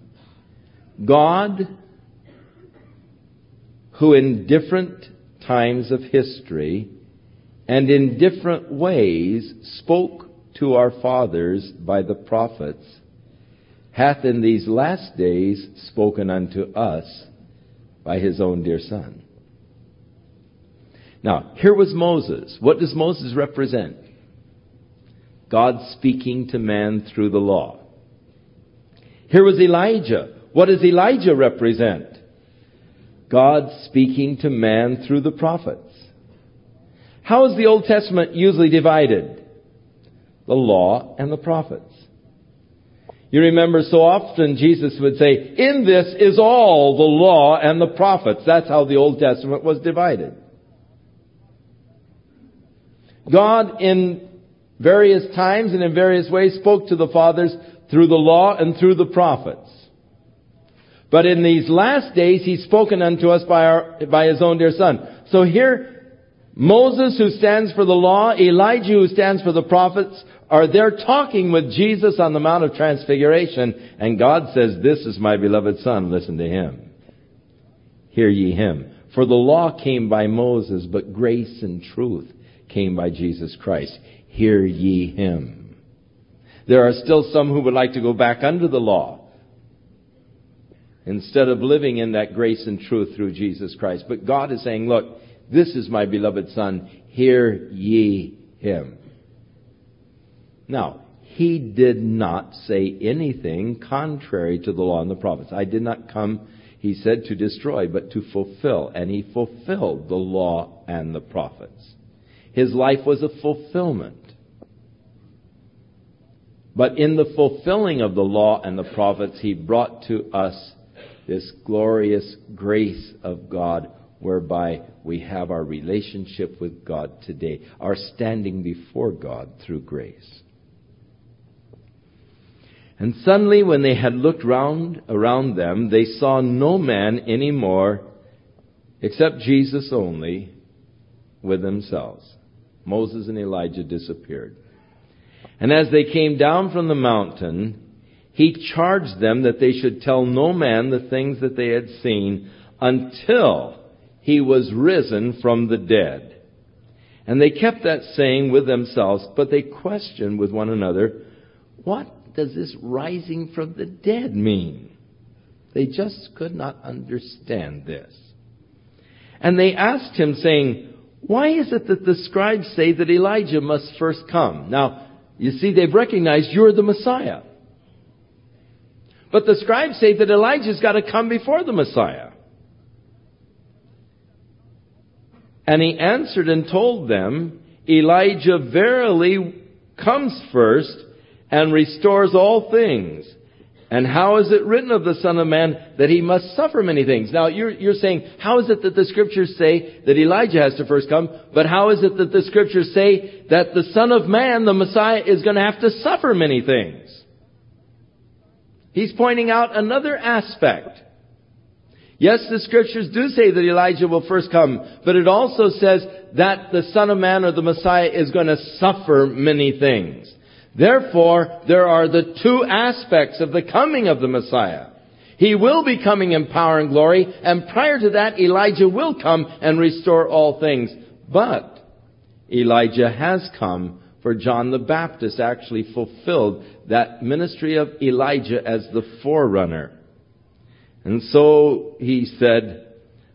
[SPEAKER 1] God, who in different times of history and in different ways spoke to our fathers by the prophets, hath in these last days spoken unto us by his own dear Son. Now, here was Moses. What does Moses represent? God speaking to man through the law. Here was Elijah. What does Elijah represent? God speaking to man through the prophets. How is the Old Testament usually divided? The law and the prophets. You remember so often Jesus would say, in this is all the law and the prophets. That's how the Old Testament was divided. God in various times and in various ways spoke to the fathers through the law and through the prophets. But in these last days, He's spoken unto us by, our, by His own dear Son. So here, Moses, who stands for the law, Elijah, who stands for the prophets, are there talking with Jesus on the Mount of Transfiguration, and God says, This is my beloved Son, listen to him. Hear ye him. For the law came by Moses, but grace and truth came by Jesus Christ. Hear ye him. There are still some who would like to go back under the law instead of living in that grace and truth through Jesus Christ. But God is saying, look, this is my beloved Son. Hear ye him. Now, he did not say anything contrary to the law and the prophets. I did not come, he said, to destroy, but to fulfill. And he fulfilled the law and the prophets. His life was a fulfillment. But in the fulfilling of the law and the prophets, he brought to us this glorious grace of God whereby we have our relationship with God today, our standing before God through grace. And suddenly, when they had looked round around them, they saw no man any more except Jesus only with themselves. Moses and Elijah disappeared. And as they came down from the mountain, he charged them that they should tell no man the things that they had seen until he was risen from the dead. And they kept that saying with themselves, but they questioned with one another, what does this rising from the dead mean? They just could not understand this. And they asked him saying, why is it that the scribes say that Elijah must first come? Now, you see, they've recognized you're the Messiah. But the scribes say that Elijah's got to come before the Messiah. And he answered and told them, Elijah verily comes first and restores all things. And how is it written of the Son of Man that he must suffer many things? Now you're, you're saying, how is it that the scriptures say that Elijah has to first come, but how is it that the scriptures say that the Son of Man, the Messiah, is going to have to suffer many things? He's pointing out another aspect. Yes, the scriptures do say that Elijah will first come, but it also says that the Son of Man or the Messiah is going to suffer many things. Therefore, there are the two aspects of the coming of the Messiah. He will be coming in power and glory, and prior to that, Elijah will come and restore all things. But Elijah has come, for John the Baptist actually fulfilled that ministry of Elijah as the forerunner. And so he said,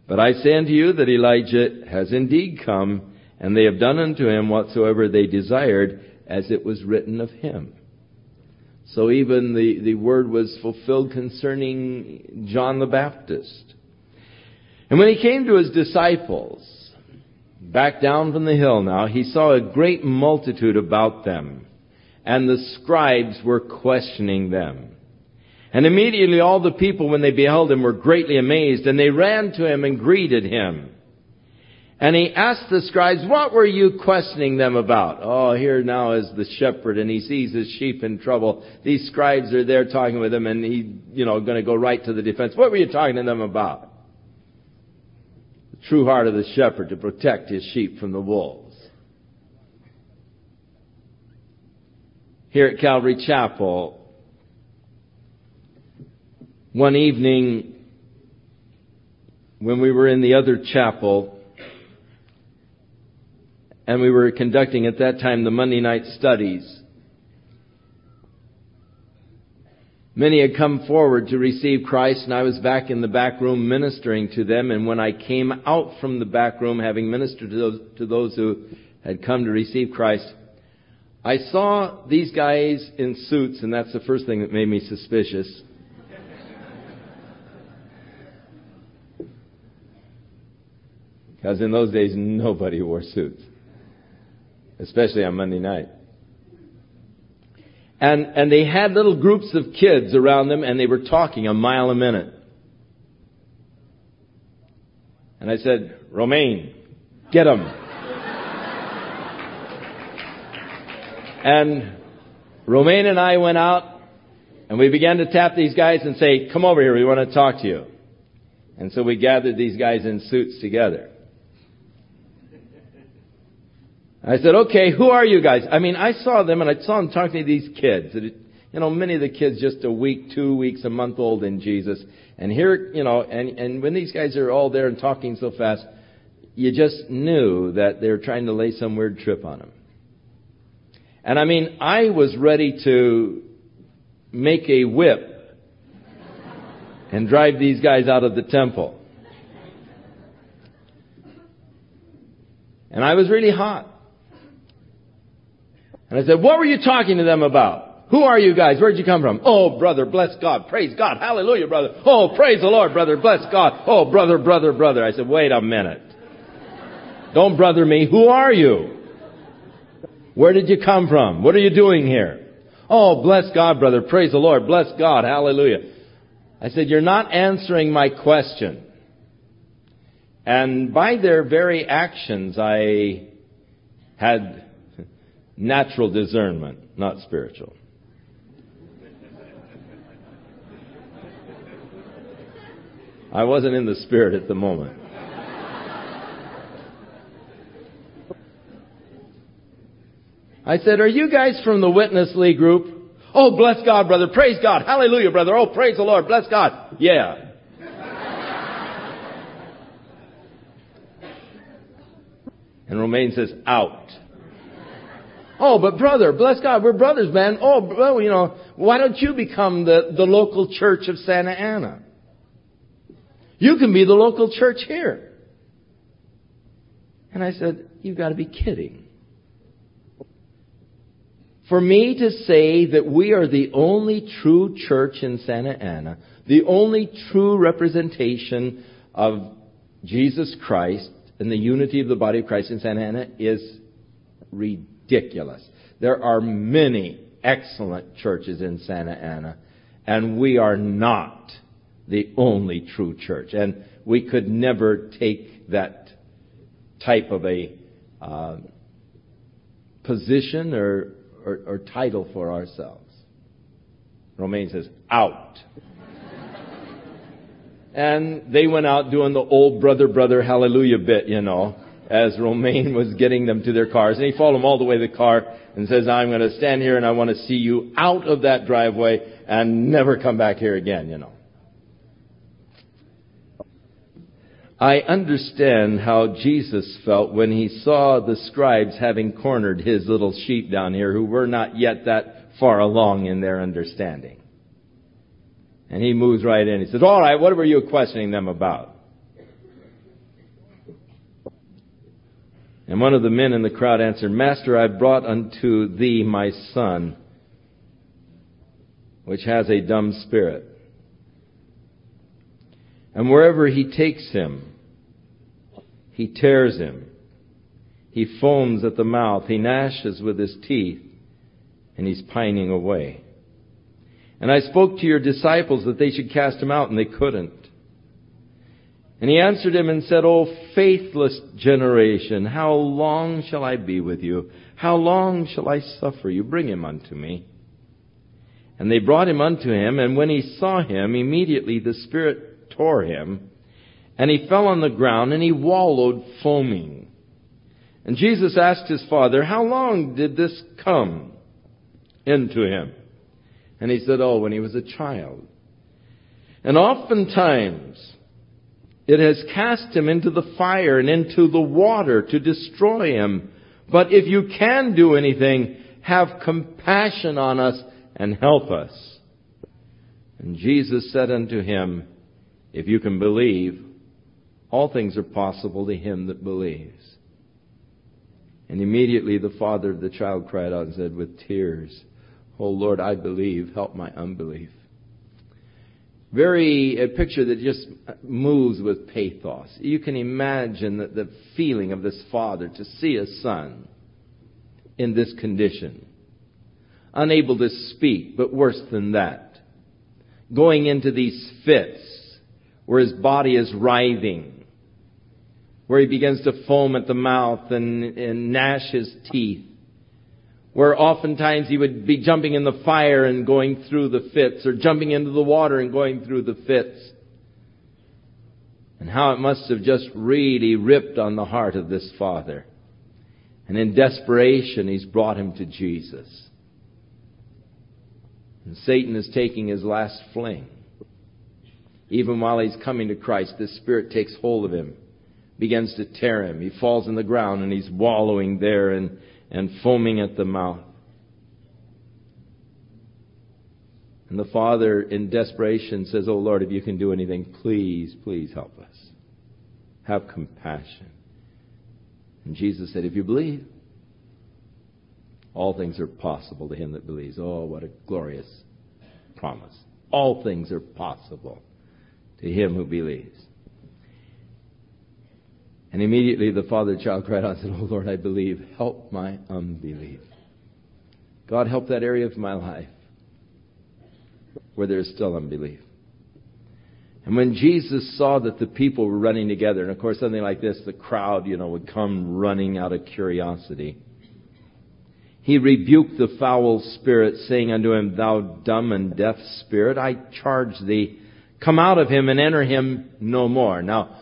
[SPEAKER 1] But I say unto you that Elijah has indeed come, and they have done unto him whatsoever they desired, as it was written of him. So even the, the word was fulfilled concerning John the Baptist. And when he came to his disciples, back down from the hill now, he saw a great multitude about them, and the scribes were questioning them. And immediately all the people, when they beheld him, were greatly amazed, and they ran to him and greeted him. And he asked the scribes, what were you questioning them about? Oh, here now is the shepherd and he sees his sheep in trouble. These scribes are there talking with him and he, you know, going to go right to the defense. What were you talking to them about? True heart of the shepherd to protect his sheep from the wolves. Here at Calvary Chapel, one evening when we were in the other chapel, and we were conducting at that time the Monday night studies. Many had come forward to receive Christ and I was back in the back room ministering to them and when I came out from the back room having ministered to those, to those who had come to receive Christ, I saw these guys in suits and that's the first thing that made me suspicious. Because in those days nobody wore suits especially on Monday night. And, and they had little groups of kids around them and they were talking a mile a minute. And I said, Romaine, get and Romaine and I went out and we began to tap these guys and say, come over here, we want to talk to you. And so we gathered these guys in suits together. I said, okay, who are you guys? I mean, I saw them and I saw them talking to these kids. You know, many of the kids just a week, two weeks, a month old in Jesus. And here, you know, and, and when these guys are all there and talking so fast, you just knew that they were trying to lay some weird trip on them. And I mean, I was ready to make a whip and drive these guys out of the temple. And I was really hot. And I said, what were you talking to them about? Who are you guys? Where'd you come from? Oh, brother, bless God. Praise God. Hallelujah, brother. Oh, praise the Lord, brother. Bless God. Oh, brother, brother, brother. I said, wait a minute. Don't brother me. Who are you? Where did you come from? What are you doing here? Oh, bless God, brother. Praise the Lord. Bless God. Hallelujah. I said, you're not answering my question. And by their very actions, I had natural discernment, not spiritual. I wasn't in the spirit at the moment. I said, Are you guys from the Witness Lee group? Oh, bless God, brother. Praise God. Hallelujah, brother. Oh, praise the Lord. Bless God. Yeah. and Romaine says, Out. Oh, but brother, bless God, we're brothers, man. Oh, well, you know, why don't you become the, the local church of Santa Ana? You can be the local church here. And I said, you've got to be kidding. For me to say that we are the only true church in Santa Ana, the only true representation of Jesus Christ and the unity of the body of Christ in Santa Ana is ridiculous ridiculous. There are many excellent churches in Santa Ana, and we are not the only true church. And we could never take that type of a uh, position or, or, or title for ourselves. Romaine says, out. and they went out doing the old brother, brother, hallelujah bit, you know as Romaine was getting them to their cars. And he followed them all the way to the car and says, I'm going to stand here and I want to see you out of that driveway and never come back here again, you know. I understand how Jesus felt when he saw the scribes having cornered his little sheep down here who were not yet that far along in their understanding. And he moves right in. He says, all right, what were you questioning them about? And one of the men in the crowd answered, Master, I brought unto thee my son, which has a dumb spirit. And wherever he takes him, he tears him. He foams at the mouth. He gnashes with his teeth. And he's pining away. And I spoke to your disciples that they should cast him out, and they couldn't. And he answered him and said, O faithless generation, how long shall I be with you? How long shall I suffer you? Bring him unto me. And they brought him unto him, and when he saw him, immediately the Spirit tore him, and he fell on the ground, and he wallowed foaming. And Jesus asked his father, How long did this come into him? And he said, Oh, when he was a child. And oftentimes, it has cast him into the fire and into the water to destroy him. But if you can do anything, have compassion on us and help us. And Jesus said unto him, If you can believe, all things are possible to him that believes. And immediately the father of the child cried out and said with tears, Oh Lord, I believe, help my unbelief. Very, a picture that just moves with pathos. You can imagine the, the feeling of this father to see a son in this condition. Unable to speak, but worse than that. Going into these fits where his body is writhing, where he begins to foam at the mouth and, and gnash his teeth where oftentimes he would be jumping in the fire and going through the fits, or jumping into the water and going through the fits. And how it must have just really ripped on the heart of this father. And in desperation, he's brought him to Jesus. And Satan is taking his last fling. Even while he's coming to Christ, the Spirit takes hold of him, begins to tear him. He falls on the ground and he's wallowing there and and foaming at the mouth. And the father, in desperation, says, Oh Lord, if you can do anything, please, please help us. Have compassion. And Jesus said, If you believe, all things are possible to him that believes. Oh, what a glorious promise. All things are possible to him who believes. And immediately the father child cried out and said, Oh Lord, I believe. Help my unbelief. God, help that area of my life where there is still unbelief. And when Jesus saw that the people were running together, and of course something like this, the crowd, you know, would come running out of curiosity. He rebuked the foul spirit, saying unto him, Thou dumb and deaf spirit, I charge thee, come out of him and enter him no more. Now,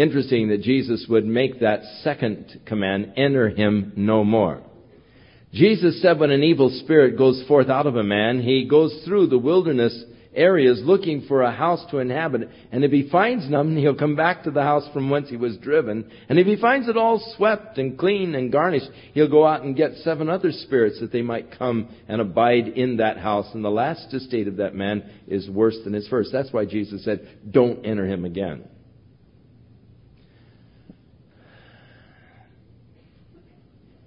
[SPEAKER 1] Interesting that Jesus would make that second command, enter him no more. Jesus said when an evil spirit goes forth out of a man, he goes through the wilderness areas looking for a house to inhabit. And if he finds none, he'll come back to the house from whence he was driven. And if he finds it all swept and clean and garnished, he'll go out and get seven other spirits that they might come and abide in that house. And the last estate of that man is worse than his first. That's why Jesus said, don't enter him again.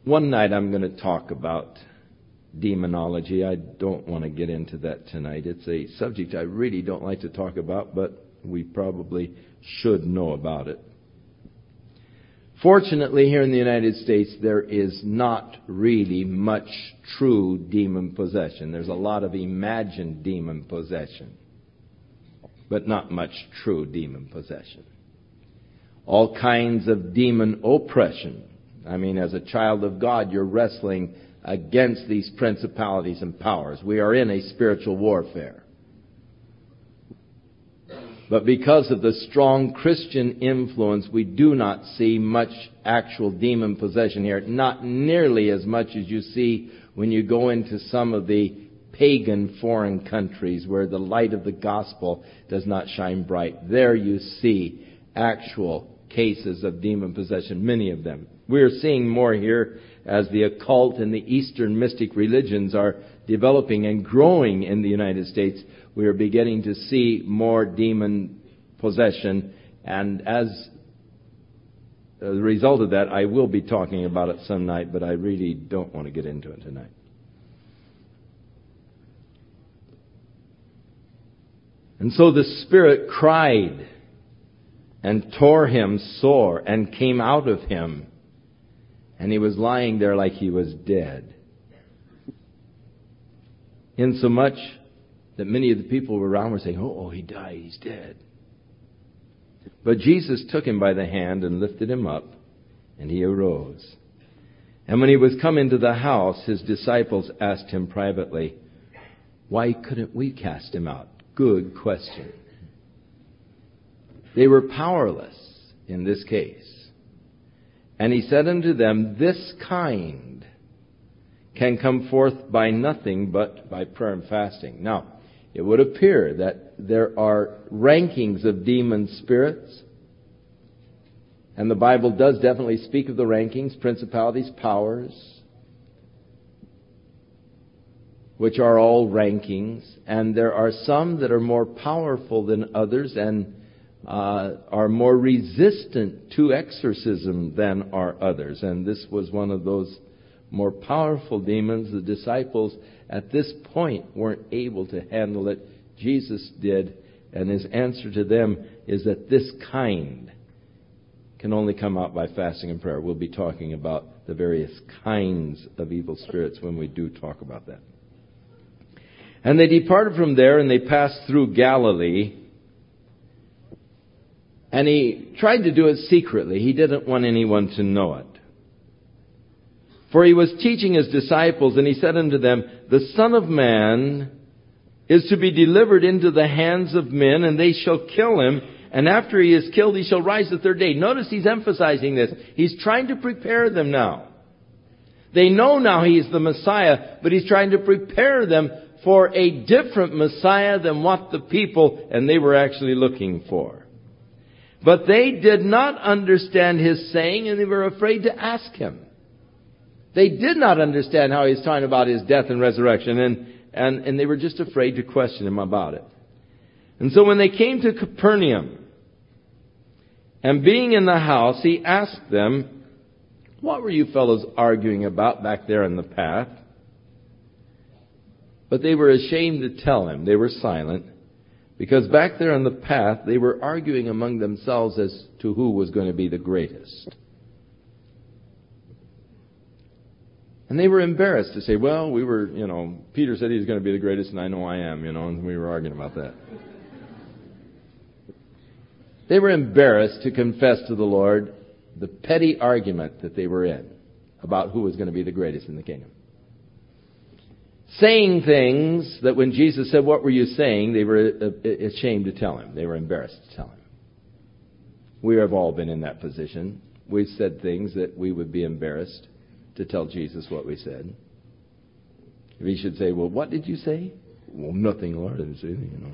[SPEAKER 1] One night I'm going to talk about demonology. I don't want to get into that tonight. It's a subject I really don't like to talk about, but we probably should know about it. Fortunately, here in the United States, there is not really much true demon possession. There's a lot of imagined demon possession, but not much true demon possession. All kinds of demon oppression I mean, as a child of God, you're wrestling against these principalities and powers. We are in a spiritual warfare. But because of the strong Christian influence, we do not see much actual demon possession here. Not nearly as much as you see when you go into some of the pagan foreign countries where the light of the gospel does not shine bright. There you see actual cases of demon possession, many of them. We're seeing more here as the occult and the Eastern mystic religions are developing and growing in the United States. We are beginning to see more demon possession, and as a result of that, I will be talking about it some night, but I really don't want to get into it tonight. And so the Spirit cried and tore him sore and came out of him and he was lying there like he was dead. Insomuch that many of the people around were saying, oh, oh, he died, he's dead. But Jesus took him by the hand and lifted him up, and he arose. And when he was come into the house, his disciples asked him privately, Why couldn't we cast him out? Good question. They were powerless in this case. And he said unto them, This kind can come forth by nothing but by prayer and fasting. Now, it would appear that there are rankings of demon spirits. And the Bible does definitely speak of the rankings, principalities, powers, which are all rankings. And there are some that are more powerful than others and uh, are more resistant to exorcism than are others. And this was one of those more powerful demons. The disciples at this point weren't able to handle it. Jesus did. And his answer to them is that this kind can only come out by fasting and prayer. We'll be talking about the various kinds of evil spirits when we do talk about that. And they departed from there and they passed through Galilee. And he tried to do it secretly. He didn't want anyone to know it. For he was teaching his disciples, and he said unto them, The Son of Man is to be delivered into the hands of men, and they shall kill him, and after he is killed, he shall rise the third day. Notice he's emphasizing this. He's trying to prepare them now. They know now he's the Messiah, but he's trying to prepare them for a different Messiah than what the people and they were actually looking for. But they did not understand his saying and they were afraid to ask him. They did not understand how he's talking about his death and resurrection, and, and, and they were just afraid to question him about it. And so when they came to Capernaum, and being in the house, he asked them, What were you fellows arguing about back there in the path? But they were ashamed to tell him. They were silent. Because back there on the path, they were arguing among themselves as to who was going to be the greatest. And they were embarrassed to say, well, we were, you know, Peter said he's going to be the greatest, and I know I am, you know, and we were arguing about that. They were embarrassed to confess to the Lord the petty argument that they were in about who was going to be the greatest in the kingdom. Saying things that when Jesus said, What were you saying? they were uh, uh, ashamed to tell him. They were embarrassed to tell him. We have all been in that position. We've said things that we would be embarrassed to tell Jesus what we said. If he should say, Well, what did you say? Well, nothing, Lord. I didn't say anything, you know.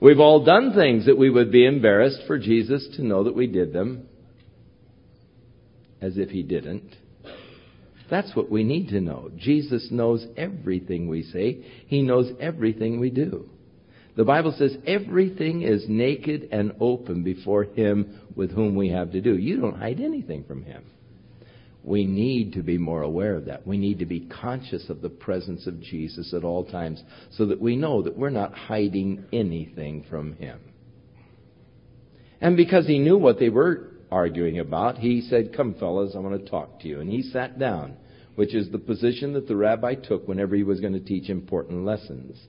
[SPEAKER 1] We've all done things that we would be embarrassed for Jesus to know that we did them, as if he didn't. That's what we need to know. Jesus knows everything we say. He knows everything we do. The Bible says everything is naked and open before Him with whom we have to do. You don't hide anything from Him. We need to be more aware of that. We need to be conscious of the presence of Jesus at all times so that we know that we're not hiding anything from Him. And because He knew what they were arguing about, He said, Come, fellas, I want to talk to you. And He sat down, which is the position that the rabbi took whenever he was going to teach important lessons.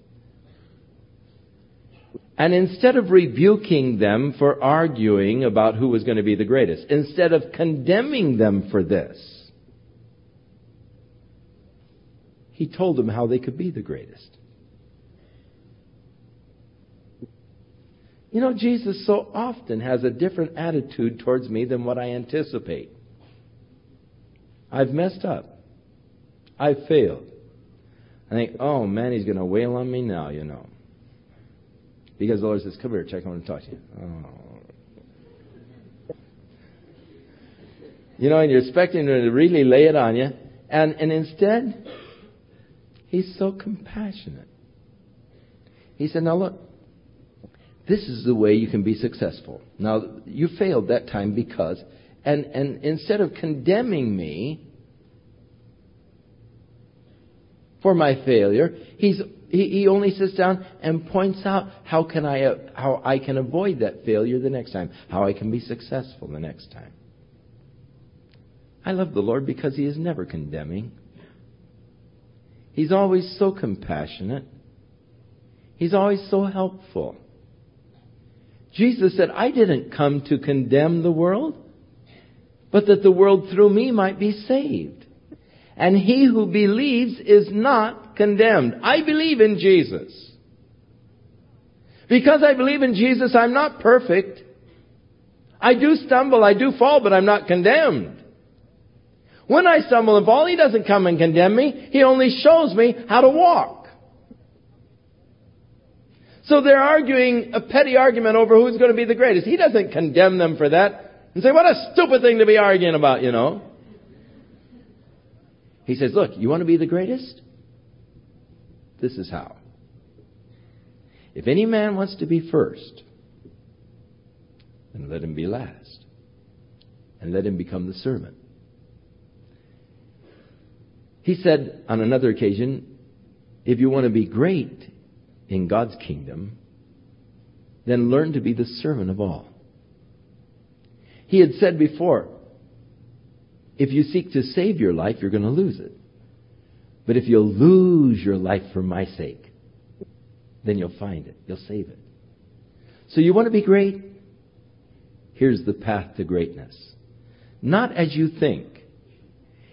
[SPEAKER 1] And instead of rebuking them for arguing about who was going to be the greatest, instead of condemning them for this, he told them how they could be the greatest. You know, Jesus so often has a different attitude towards me than what I anticipate. I've messed up. I've failed. I think, oh man, he's going to wail on me now, you know. Because the Lord says, Come here, Chuck, I want to talk to you. Oh. You know, and you're expecting him to really lay it on you. And, and instead, he's so compassionate. He said, Now look, this is the way you can be successful. Now, you failed that time because, and, and instead of condemning me for my failure, he's he, he only sits down and points out how can I how I can avoid that failure the next time, how I can be successful the next time. I love the Lord because He is never condemning. He's always so compassionate. He's always so helpful. Jesus said, I didn't come to condemn the world, but that the world through me might be saved. And he who believes is not condemned. I believe in Jesus. Because I believe in Jesus, I'm not perfect. I do stumble, I do fall, but I'm not condemned. When I stumble and fall, He doesn't come and condemn me. He only shows me how to walk. So they're arguing a petty argument over who's going to be the greatest. He doesn't condemn them for that and say, what a stupid thing to be arguing about, you know. He says, look, you want to be the greatest? This is how. If any man wants to be first, then let him be last. And let him become the servant. He said on another occasion, if you want to be great in God's kingdom, then learn to be the servant of all. He had said before, if you seek to save your life, you're going to lose it. But if you'll lose your life for my sake, then you'll find it. You'll save it. So you want to be great? Here's the path to greatness. Not as you think.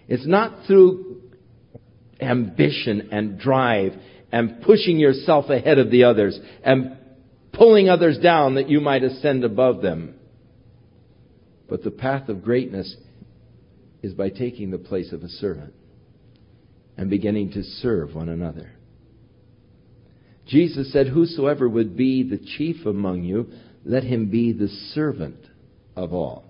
[SPEAKER 1] It's not through ambition and drive and pushing yourself ahead of the others and pulling others down that you might ascend above them. But the path of greatness is by taking the place of a servant and beginning to serve one another. Jesus said, Whosoever would be the chief among you, let him be the servant of all.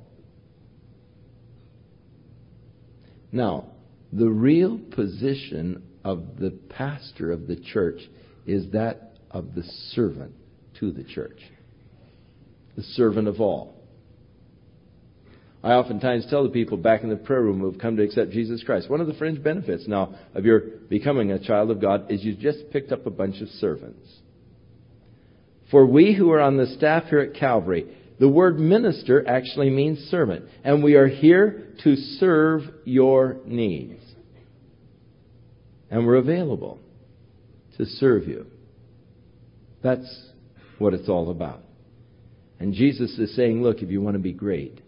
[SPEAKER 1] Now, the real position of the pastor of the church is that of the servant to the church, the servant of all. I oftentimes tell the people back in the prayer room who have come to accept Jesus Christ, one of the fringe benefits now of your becoming a child of God is you just picked up a bunch of servants. For we who are on the staff here at Calvary, the word minister actually means servant, and we are here to serve your needs. And we're available to serve you. That's what it's all about. And Jesus is saying, look, if you want to be great,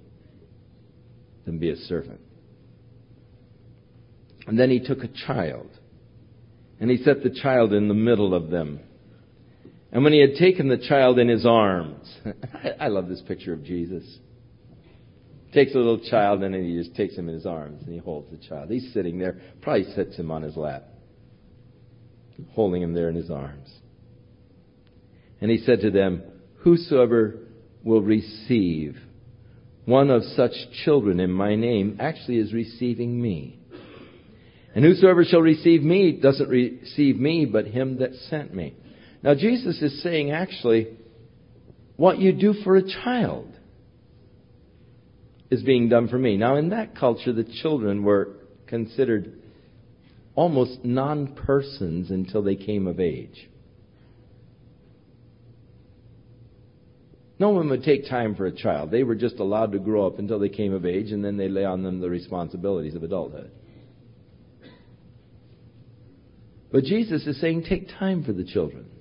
[SPEAKER 1] than be a servant. And then he took a child, and he set the child in the middle of them. And when he had taken the child in his arms, [LAUGHS] I love this picture of Jesus. Takes a little child and he just takes him in his arms and he holds the child. He's sitting there, probably sits him on his lap, holding him there in his arms. And he said to them, Whosoever will receive one of such children in my name actually is receiving me. And whosoever shall receive me doesn't receive me, but him that sent me. Now, Jesus is saying actually, what you do for a child is being done for me. Now, in that culture, the children were considered almost non persons until they came of age. No one would take time for a child. They were just allowed to grow up until they came of age, and then they lay on them the responsibilities of adulthood. But Jesus is saying, take time for the children.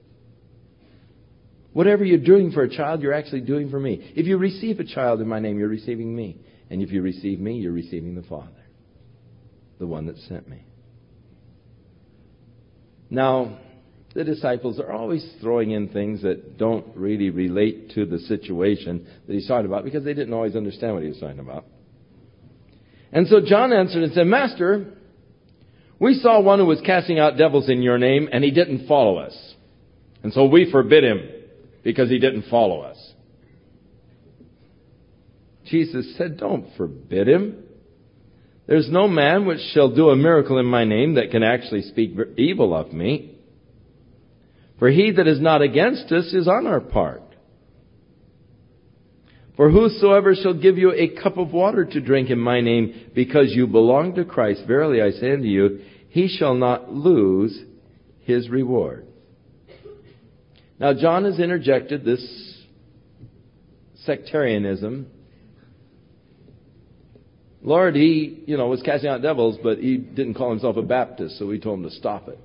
[SPEAKER 1] Whatever you're doing for a child, you're actually doing for me. If you receive a child in my name, you're receiving me. And if you receive me, you're receiving the Father, the one that sent me. Now, the disciples are always throwing in things that don't really relate to the situation that he's talking about because they didn't always understand what he was talking about. And so John answered and said, Master, we saw one who was casting out devils in your name and he didn't follow us. And so we forbid him because he didn't follow us. Jesus said, Don't forbid him. There's no man which shall do a miracle in my name that can actually speak evil of me. For he that is not against us is on our part. For whosoever shall give you a cup of water to drink in my name, because you belong to Christ, verily I say unto you, he shall not lose his reward. Now, John has interjected this sectarianism. Lord, he, you know, was casting out devils, but he didn't call himself a Baptist, so we told him to stop it.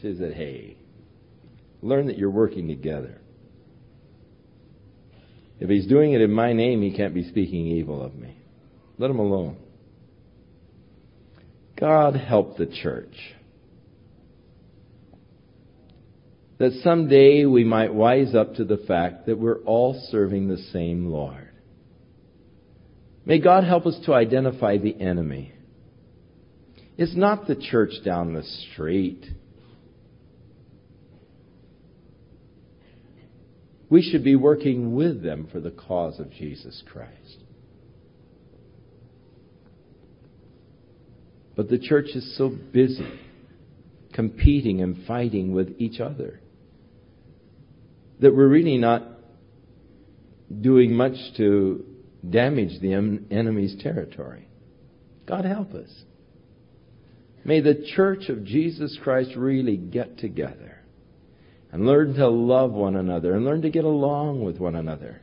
[SPEAKER 1] She said, hey, learn that you're working together. If he's doing it in my name, he can't be speaking evil of me. Let him alone. God help the church. That someday we might wise up to the fact that we're all serving the same Lord. May God help us to identify the enemy. It's not the church down the street. We should be working with them for the cause of Jesus Christ. But the church is so busy competing and fighting with each other that we're really not doing much to damage the enemy's territory. God help us. May the church of Jesus Christ really get together and learn to love one another and learn to get along with one another.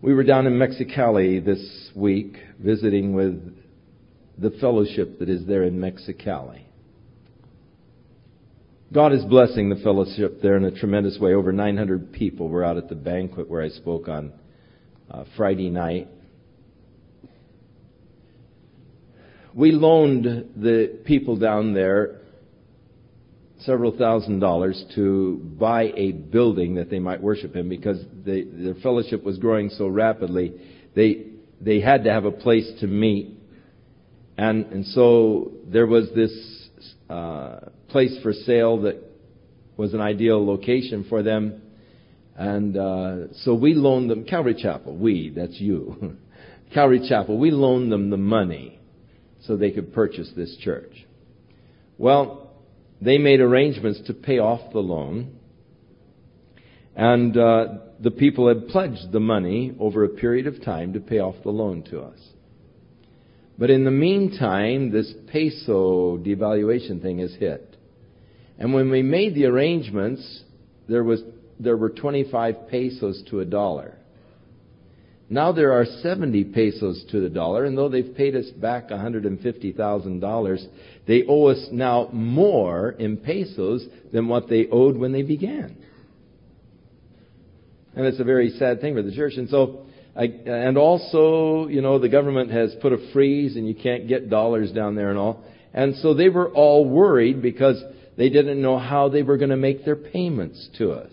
[SPEAKER 1] We were down in Mexicali this week visiting with the fellowship that is there in Mexicali. God is blessing the fellowship there in a tremendous way. Over 900 people were out at the banquet where I spoke on uh, Friday night. We loaned the people down there several thousand dollars to buy a building that they might worship in because they, their fellowship was growing so rapidly. They, they had to have a place to meet. And, and so there was this uh, place for sale that was an ideal location for them. And uh, so we loaned them, Calvary Chapel, we, that's you, [LAUGHS] Calvary Chapel, we loaned them the money so they could purchase this church. Well, they made arrangements to pay off the loan. And uh, the people had pledged the money over a period of time to pay off the loan to us. But in the meantime, this peso devaluation thing has hit. And when we made the arrangements, there was there were 25 pesos to a dollar. Now there are 70 pesos to the dollar, and though they've paid us back $150,000, they owe us now more in pesos than what they owed when they began. And it's a very sad thing for the church. And so, I, and also, you know, the government has put a freeze and you can't get dollars down there and all. And so they were all worried because they didn't know how they were going to make their payments to us.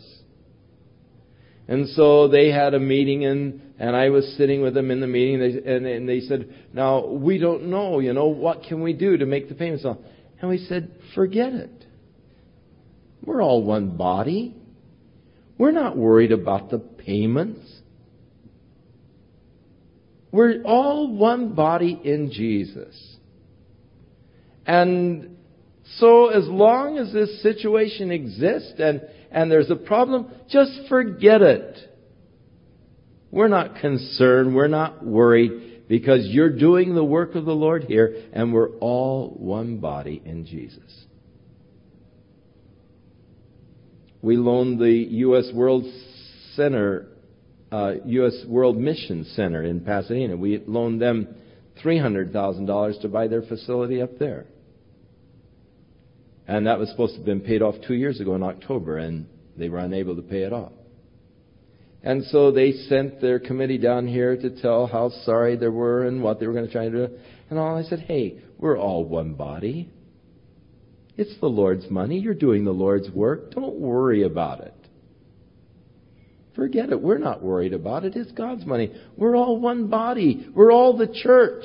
[SPEAKER 1] And so they had a meeting and, and I was sitting with them in the meeting and they, and, and they said, now we don't know, you know, what can we do to make the payments? And we said, forget it. We're all one body. We're not worried about the payments. We're all one body in Jesus. And so as long as this situation exists and and there's a problem, just forget it. We're not concerned. We're not worried because you're doing the work of the Lord here and we're all one body in Jesus. We loaned the U.S. World Center, uh, U.S. World Mission Center in Pasadena. We loaned them $300,000 to buy their facility up there. And that was supposed to have been paid off two years ago in October, and they were unable to pay it off. And so they sent their committee down here to tell how sorry they were and what they were going to try to do. And all I said, hey, we're all one body. It's the Lord's money. You're doing the Lord's work. Don't worry about it. Forget it. We're not worried about it. It's God's money. We're all one body. We're all the church.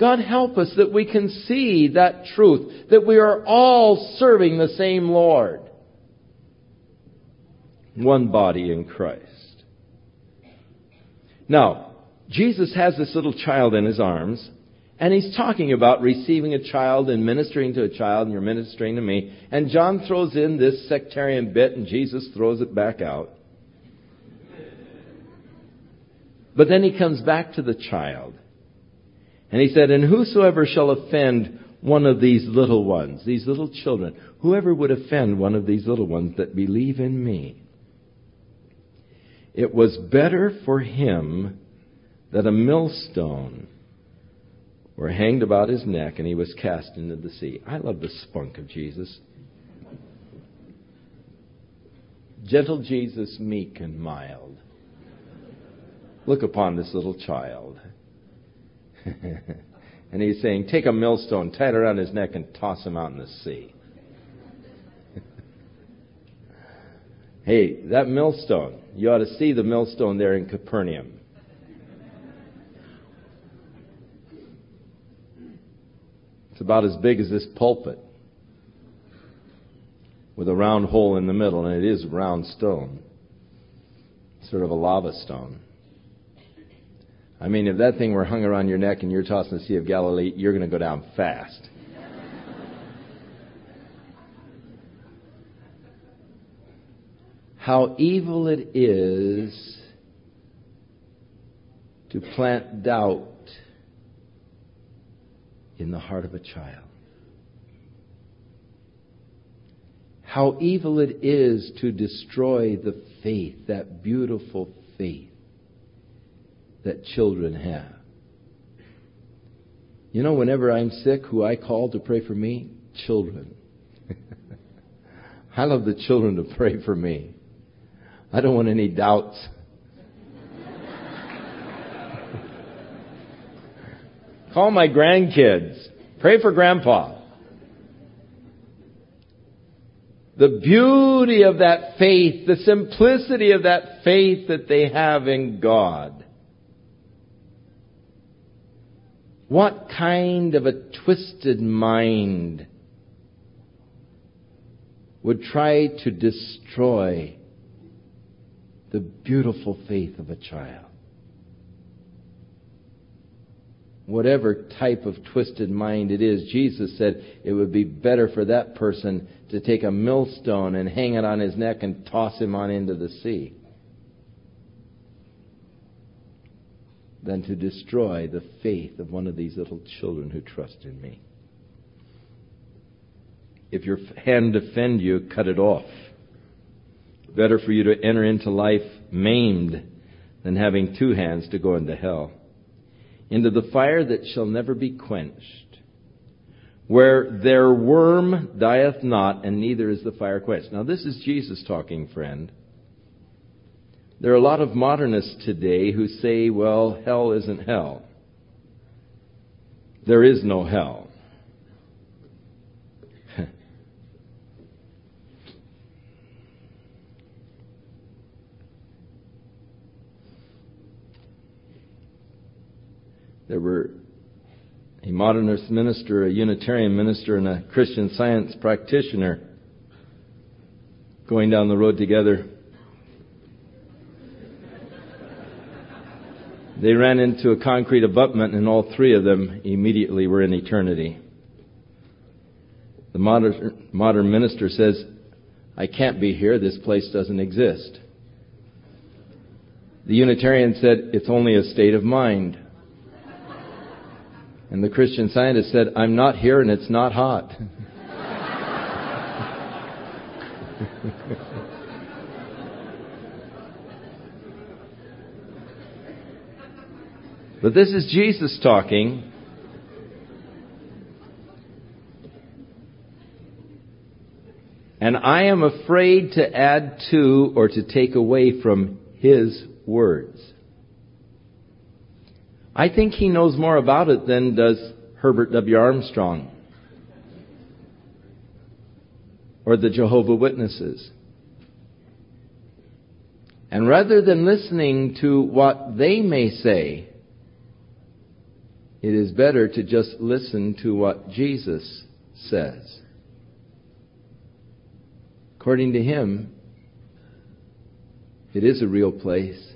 [SPEAKER 1] God help us that we can see that truth, that we are all serving the same Lord. One body in Christ. Now, Jesus has this little child in his arms, and he's talking about receiving a child and ministering to a child, and you're ministering to me. And John throws in this sectarian bit, and Jesus throws it back out. But then he comes back to the child. And he said, And whosoever shall offend one of these little ones, these little children, whoever would offend one of these little ones that believe in me, it was better for him that a millstone were hanged about his neck, and he was cast into the sea. I love the spunk of Jesus. Gentle Jesus, meek and mild. Look upon this little child. [LAUGHS] and he's saying, Take a millstone, tie it around his neck, and toss him out in the sea. [LAUGHS] hey, that millstone, you ought to see the millstone there in Capernaum. It's about as big as this pulpit with a round hole in the middle, and it is round stone, sort of a lava stone. I mean, if that thing were hung around your neck and you're tossing the Sea of Galilee, you're going to go down fast. How evil it is to plant doubt in the heart of a child. How evil it is to destroy the faith, that beautiful faith that children have. You know, whenever I'm sick, who I call to pray for me? Children. [LAUGHS] I love the children to pray for me. I don't want any doubts. [LAUGHS] call my grandkids. Pray for grandpa. the beauty of that faith, the simplicity of that faith that they have in God. What kind of a twisted mind would try to destroy the beautiful faith of a child? Whatever type of twisted mind it is, Jesus said it would be better for that person to take a millstone and hang it on his neck and toss him on into the sea than to destroy the faith of one of these little children who trust in me. If your hand offend you, cut it off. Better for you to enter into life maimed than having two hands to go into hell. Into the fire that shall never be quenched where their worm dieth not, and neither is the fire quenched. Now, this is Jesus talking, friend. There are a lot of modernists today who say, well, hell isn't hell. There is no hell. [LAUGHS] there were a modernist minister, a Unitarian minister, and a Christian science practitioner going down the road together. They ran into a concrete abutment, and all three of them immediately were in eternity. The modern, modern minister says, I can't be here. This place doesn't exist. The Unitarian said, It's only a state of mind. And the Christian scientist said, I'm not here and it's not hot. [LAUGHS] but this is Jesus talking. And I am afraid to add to or to take away from his words. I think he knows more about it than does Herbert W. Armstrong or the Jehovah Witnesses. And rather than listening to what they may say, it is better to just listen to what Jesus says. According to him, it is a real place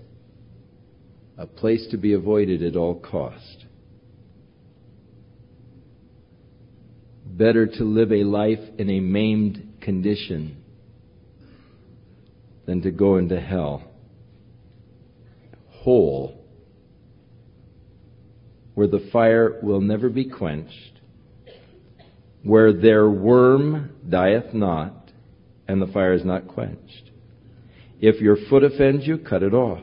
[SPEAKER 1] a place to be avoided at all cost. Better to live a life in a maimed condition than to go into hell whole, where the fire will never be quenched, where their worm dieth not, and the fire is not quenched. If your foot offends you, cut it off.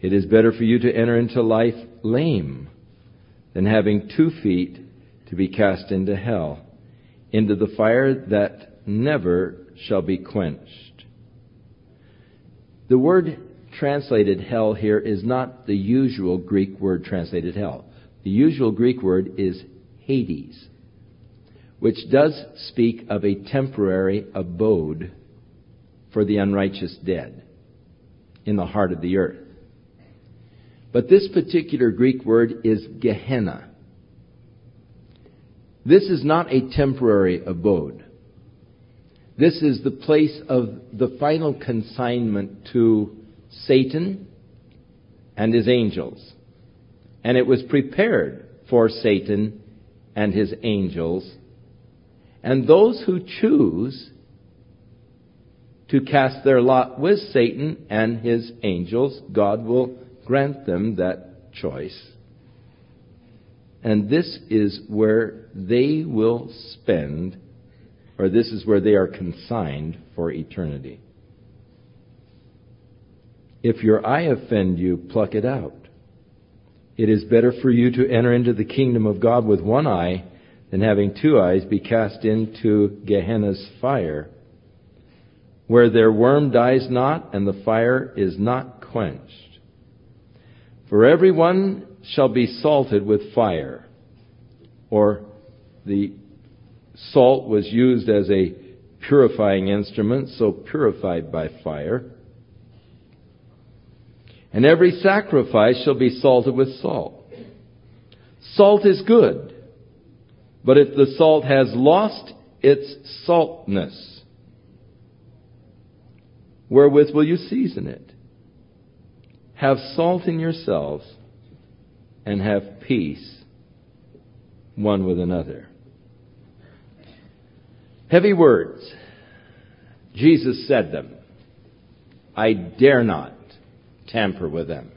[SPEAKER 1] It is better for you to enter into life lame than having two feet to be cast into hell, into the fire that never shall be quenched. The word translated hell here is not the usual Greek word translated hell. The usual Greek word is Hades, which does speak of a temporary abode for the unrighteous dead in the heart of the earth. But this particular Greek word is Gehenna. This is not a temporary abode. This is the place of the final consignment to Satan and his angels. And it was prepared for Satan and his angels. And those who choose to cast their lot with Satan and his angels, God will grant them that choice. And this is where they will spend, or this is where they are consigned for eternity. If your eye offend you, pluck it out. It is better for you to enter into the kingdom of God with one eye than having two eyes be cast into Gehenna's fire, where their worm dies not and the fire is not quenched. For everyone shall be salted with fire, or the salt was used as a purifying instrument, so purified by fire. And every sacrifice shall be salted with salt. Salt is good, but if the salt has lost its saltness, wherewith will you season it? Have salt in yourselves and have peace one with another. Heavy words. Jesus said them. I dare not tamper with them.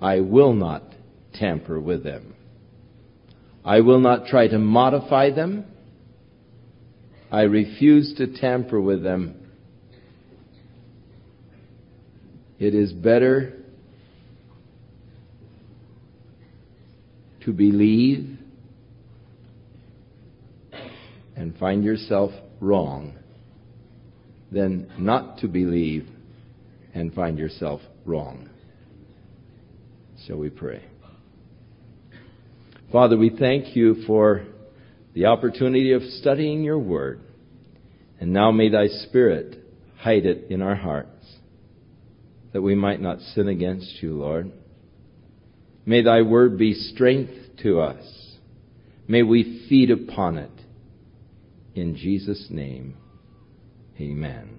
[SPEAKER 1] I will not tamper with them. I will not try to modify them. I refuse to tamper with them. It is better to believe and find yourself wrong than not to believe and find yourself wrong. Shall we pray? Father, we thank you for the opportunity of studying your word. And now may thy spirit hide it in our hearts that we might not sin against you, Lord. May thy word be strength to us. May we feed upon it. In Jesus' name. Amen.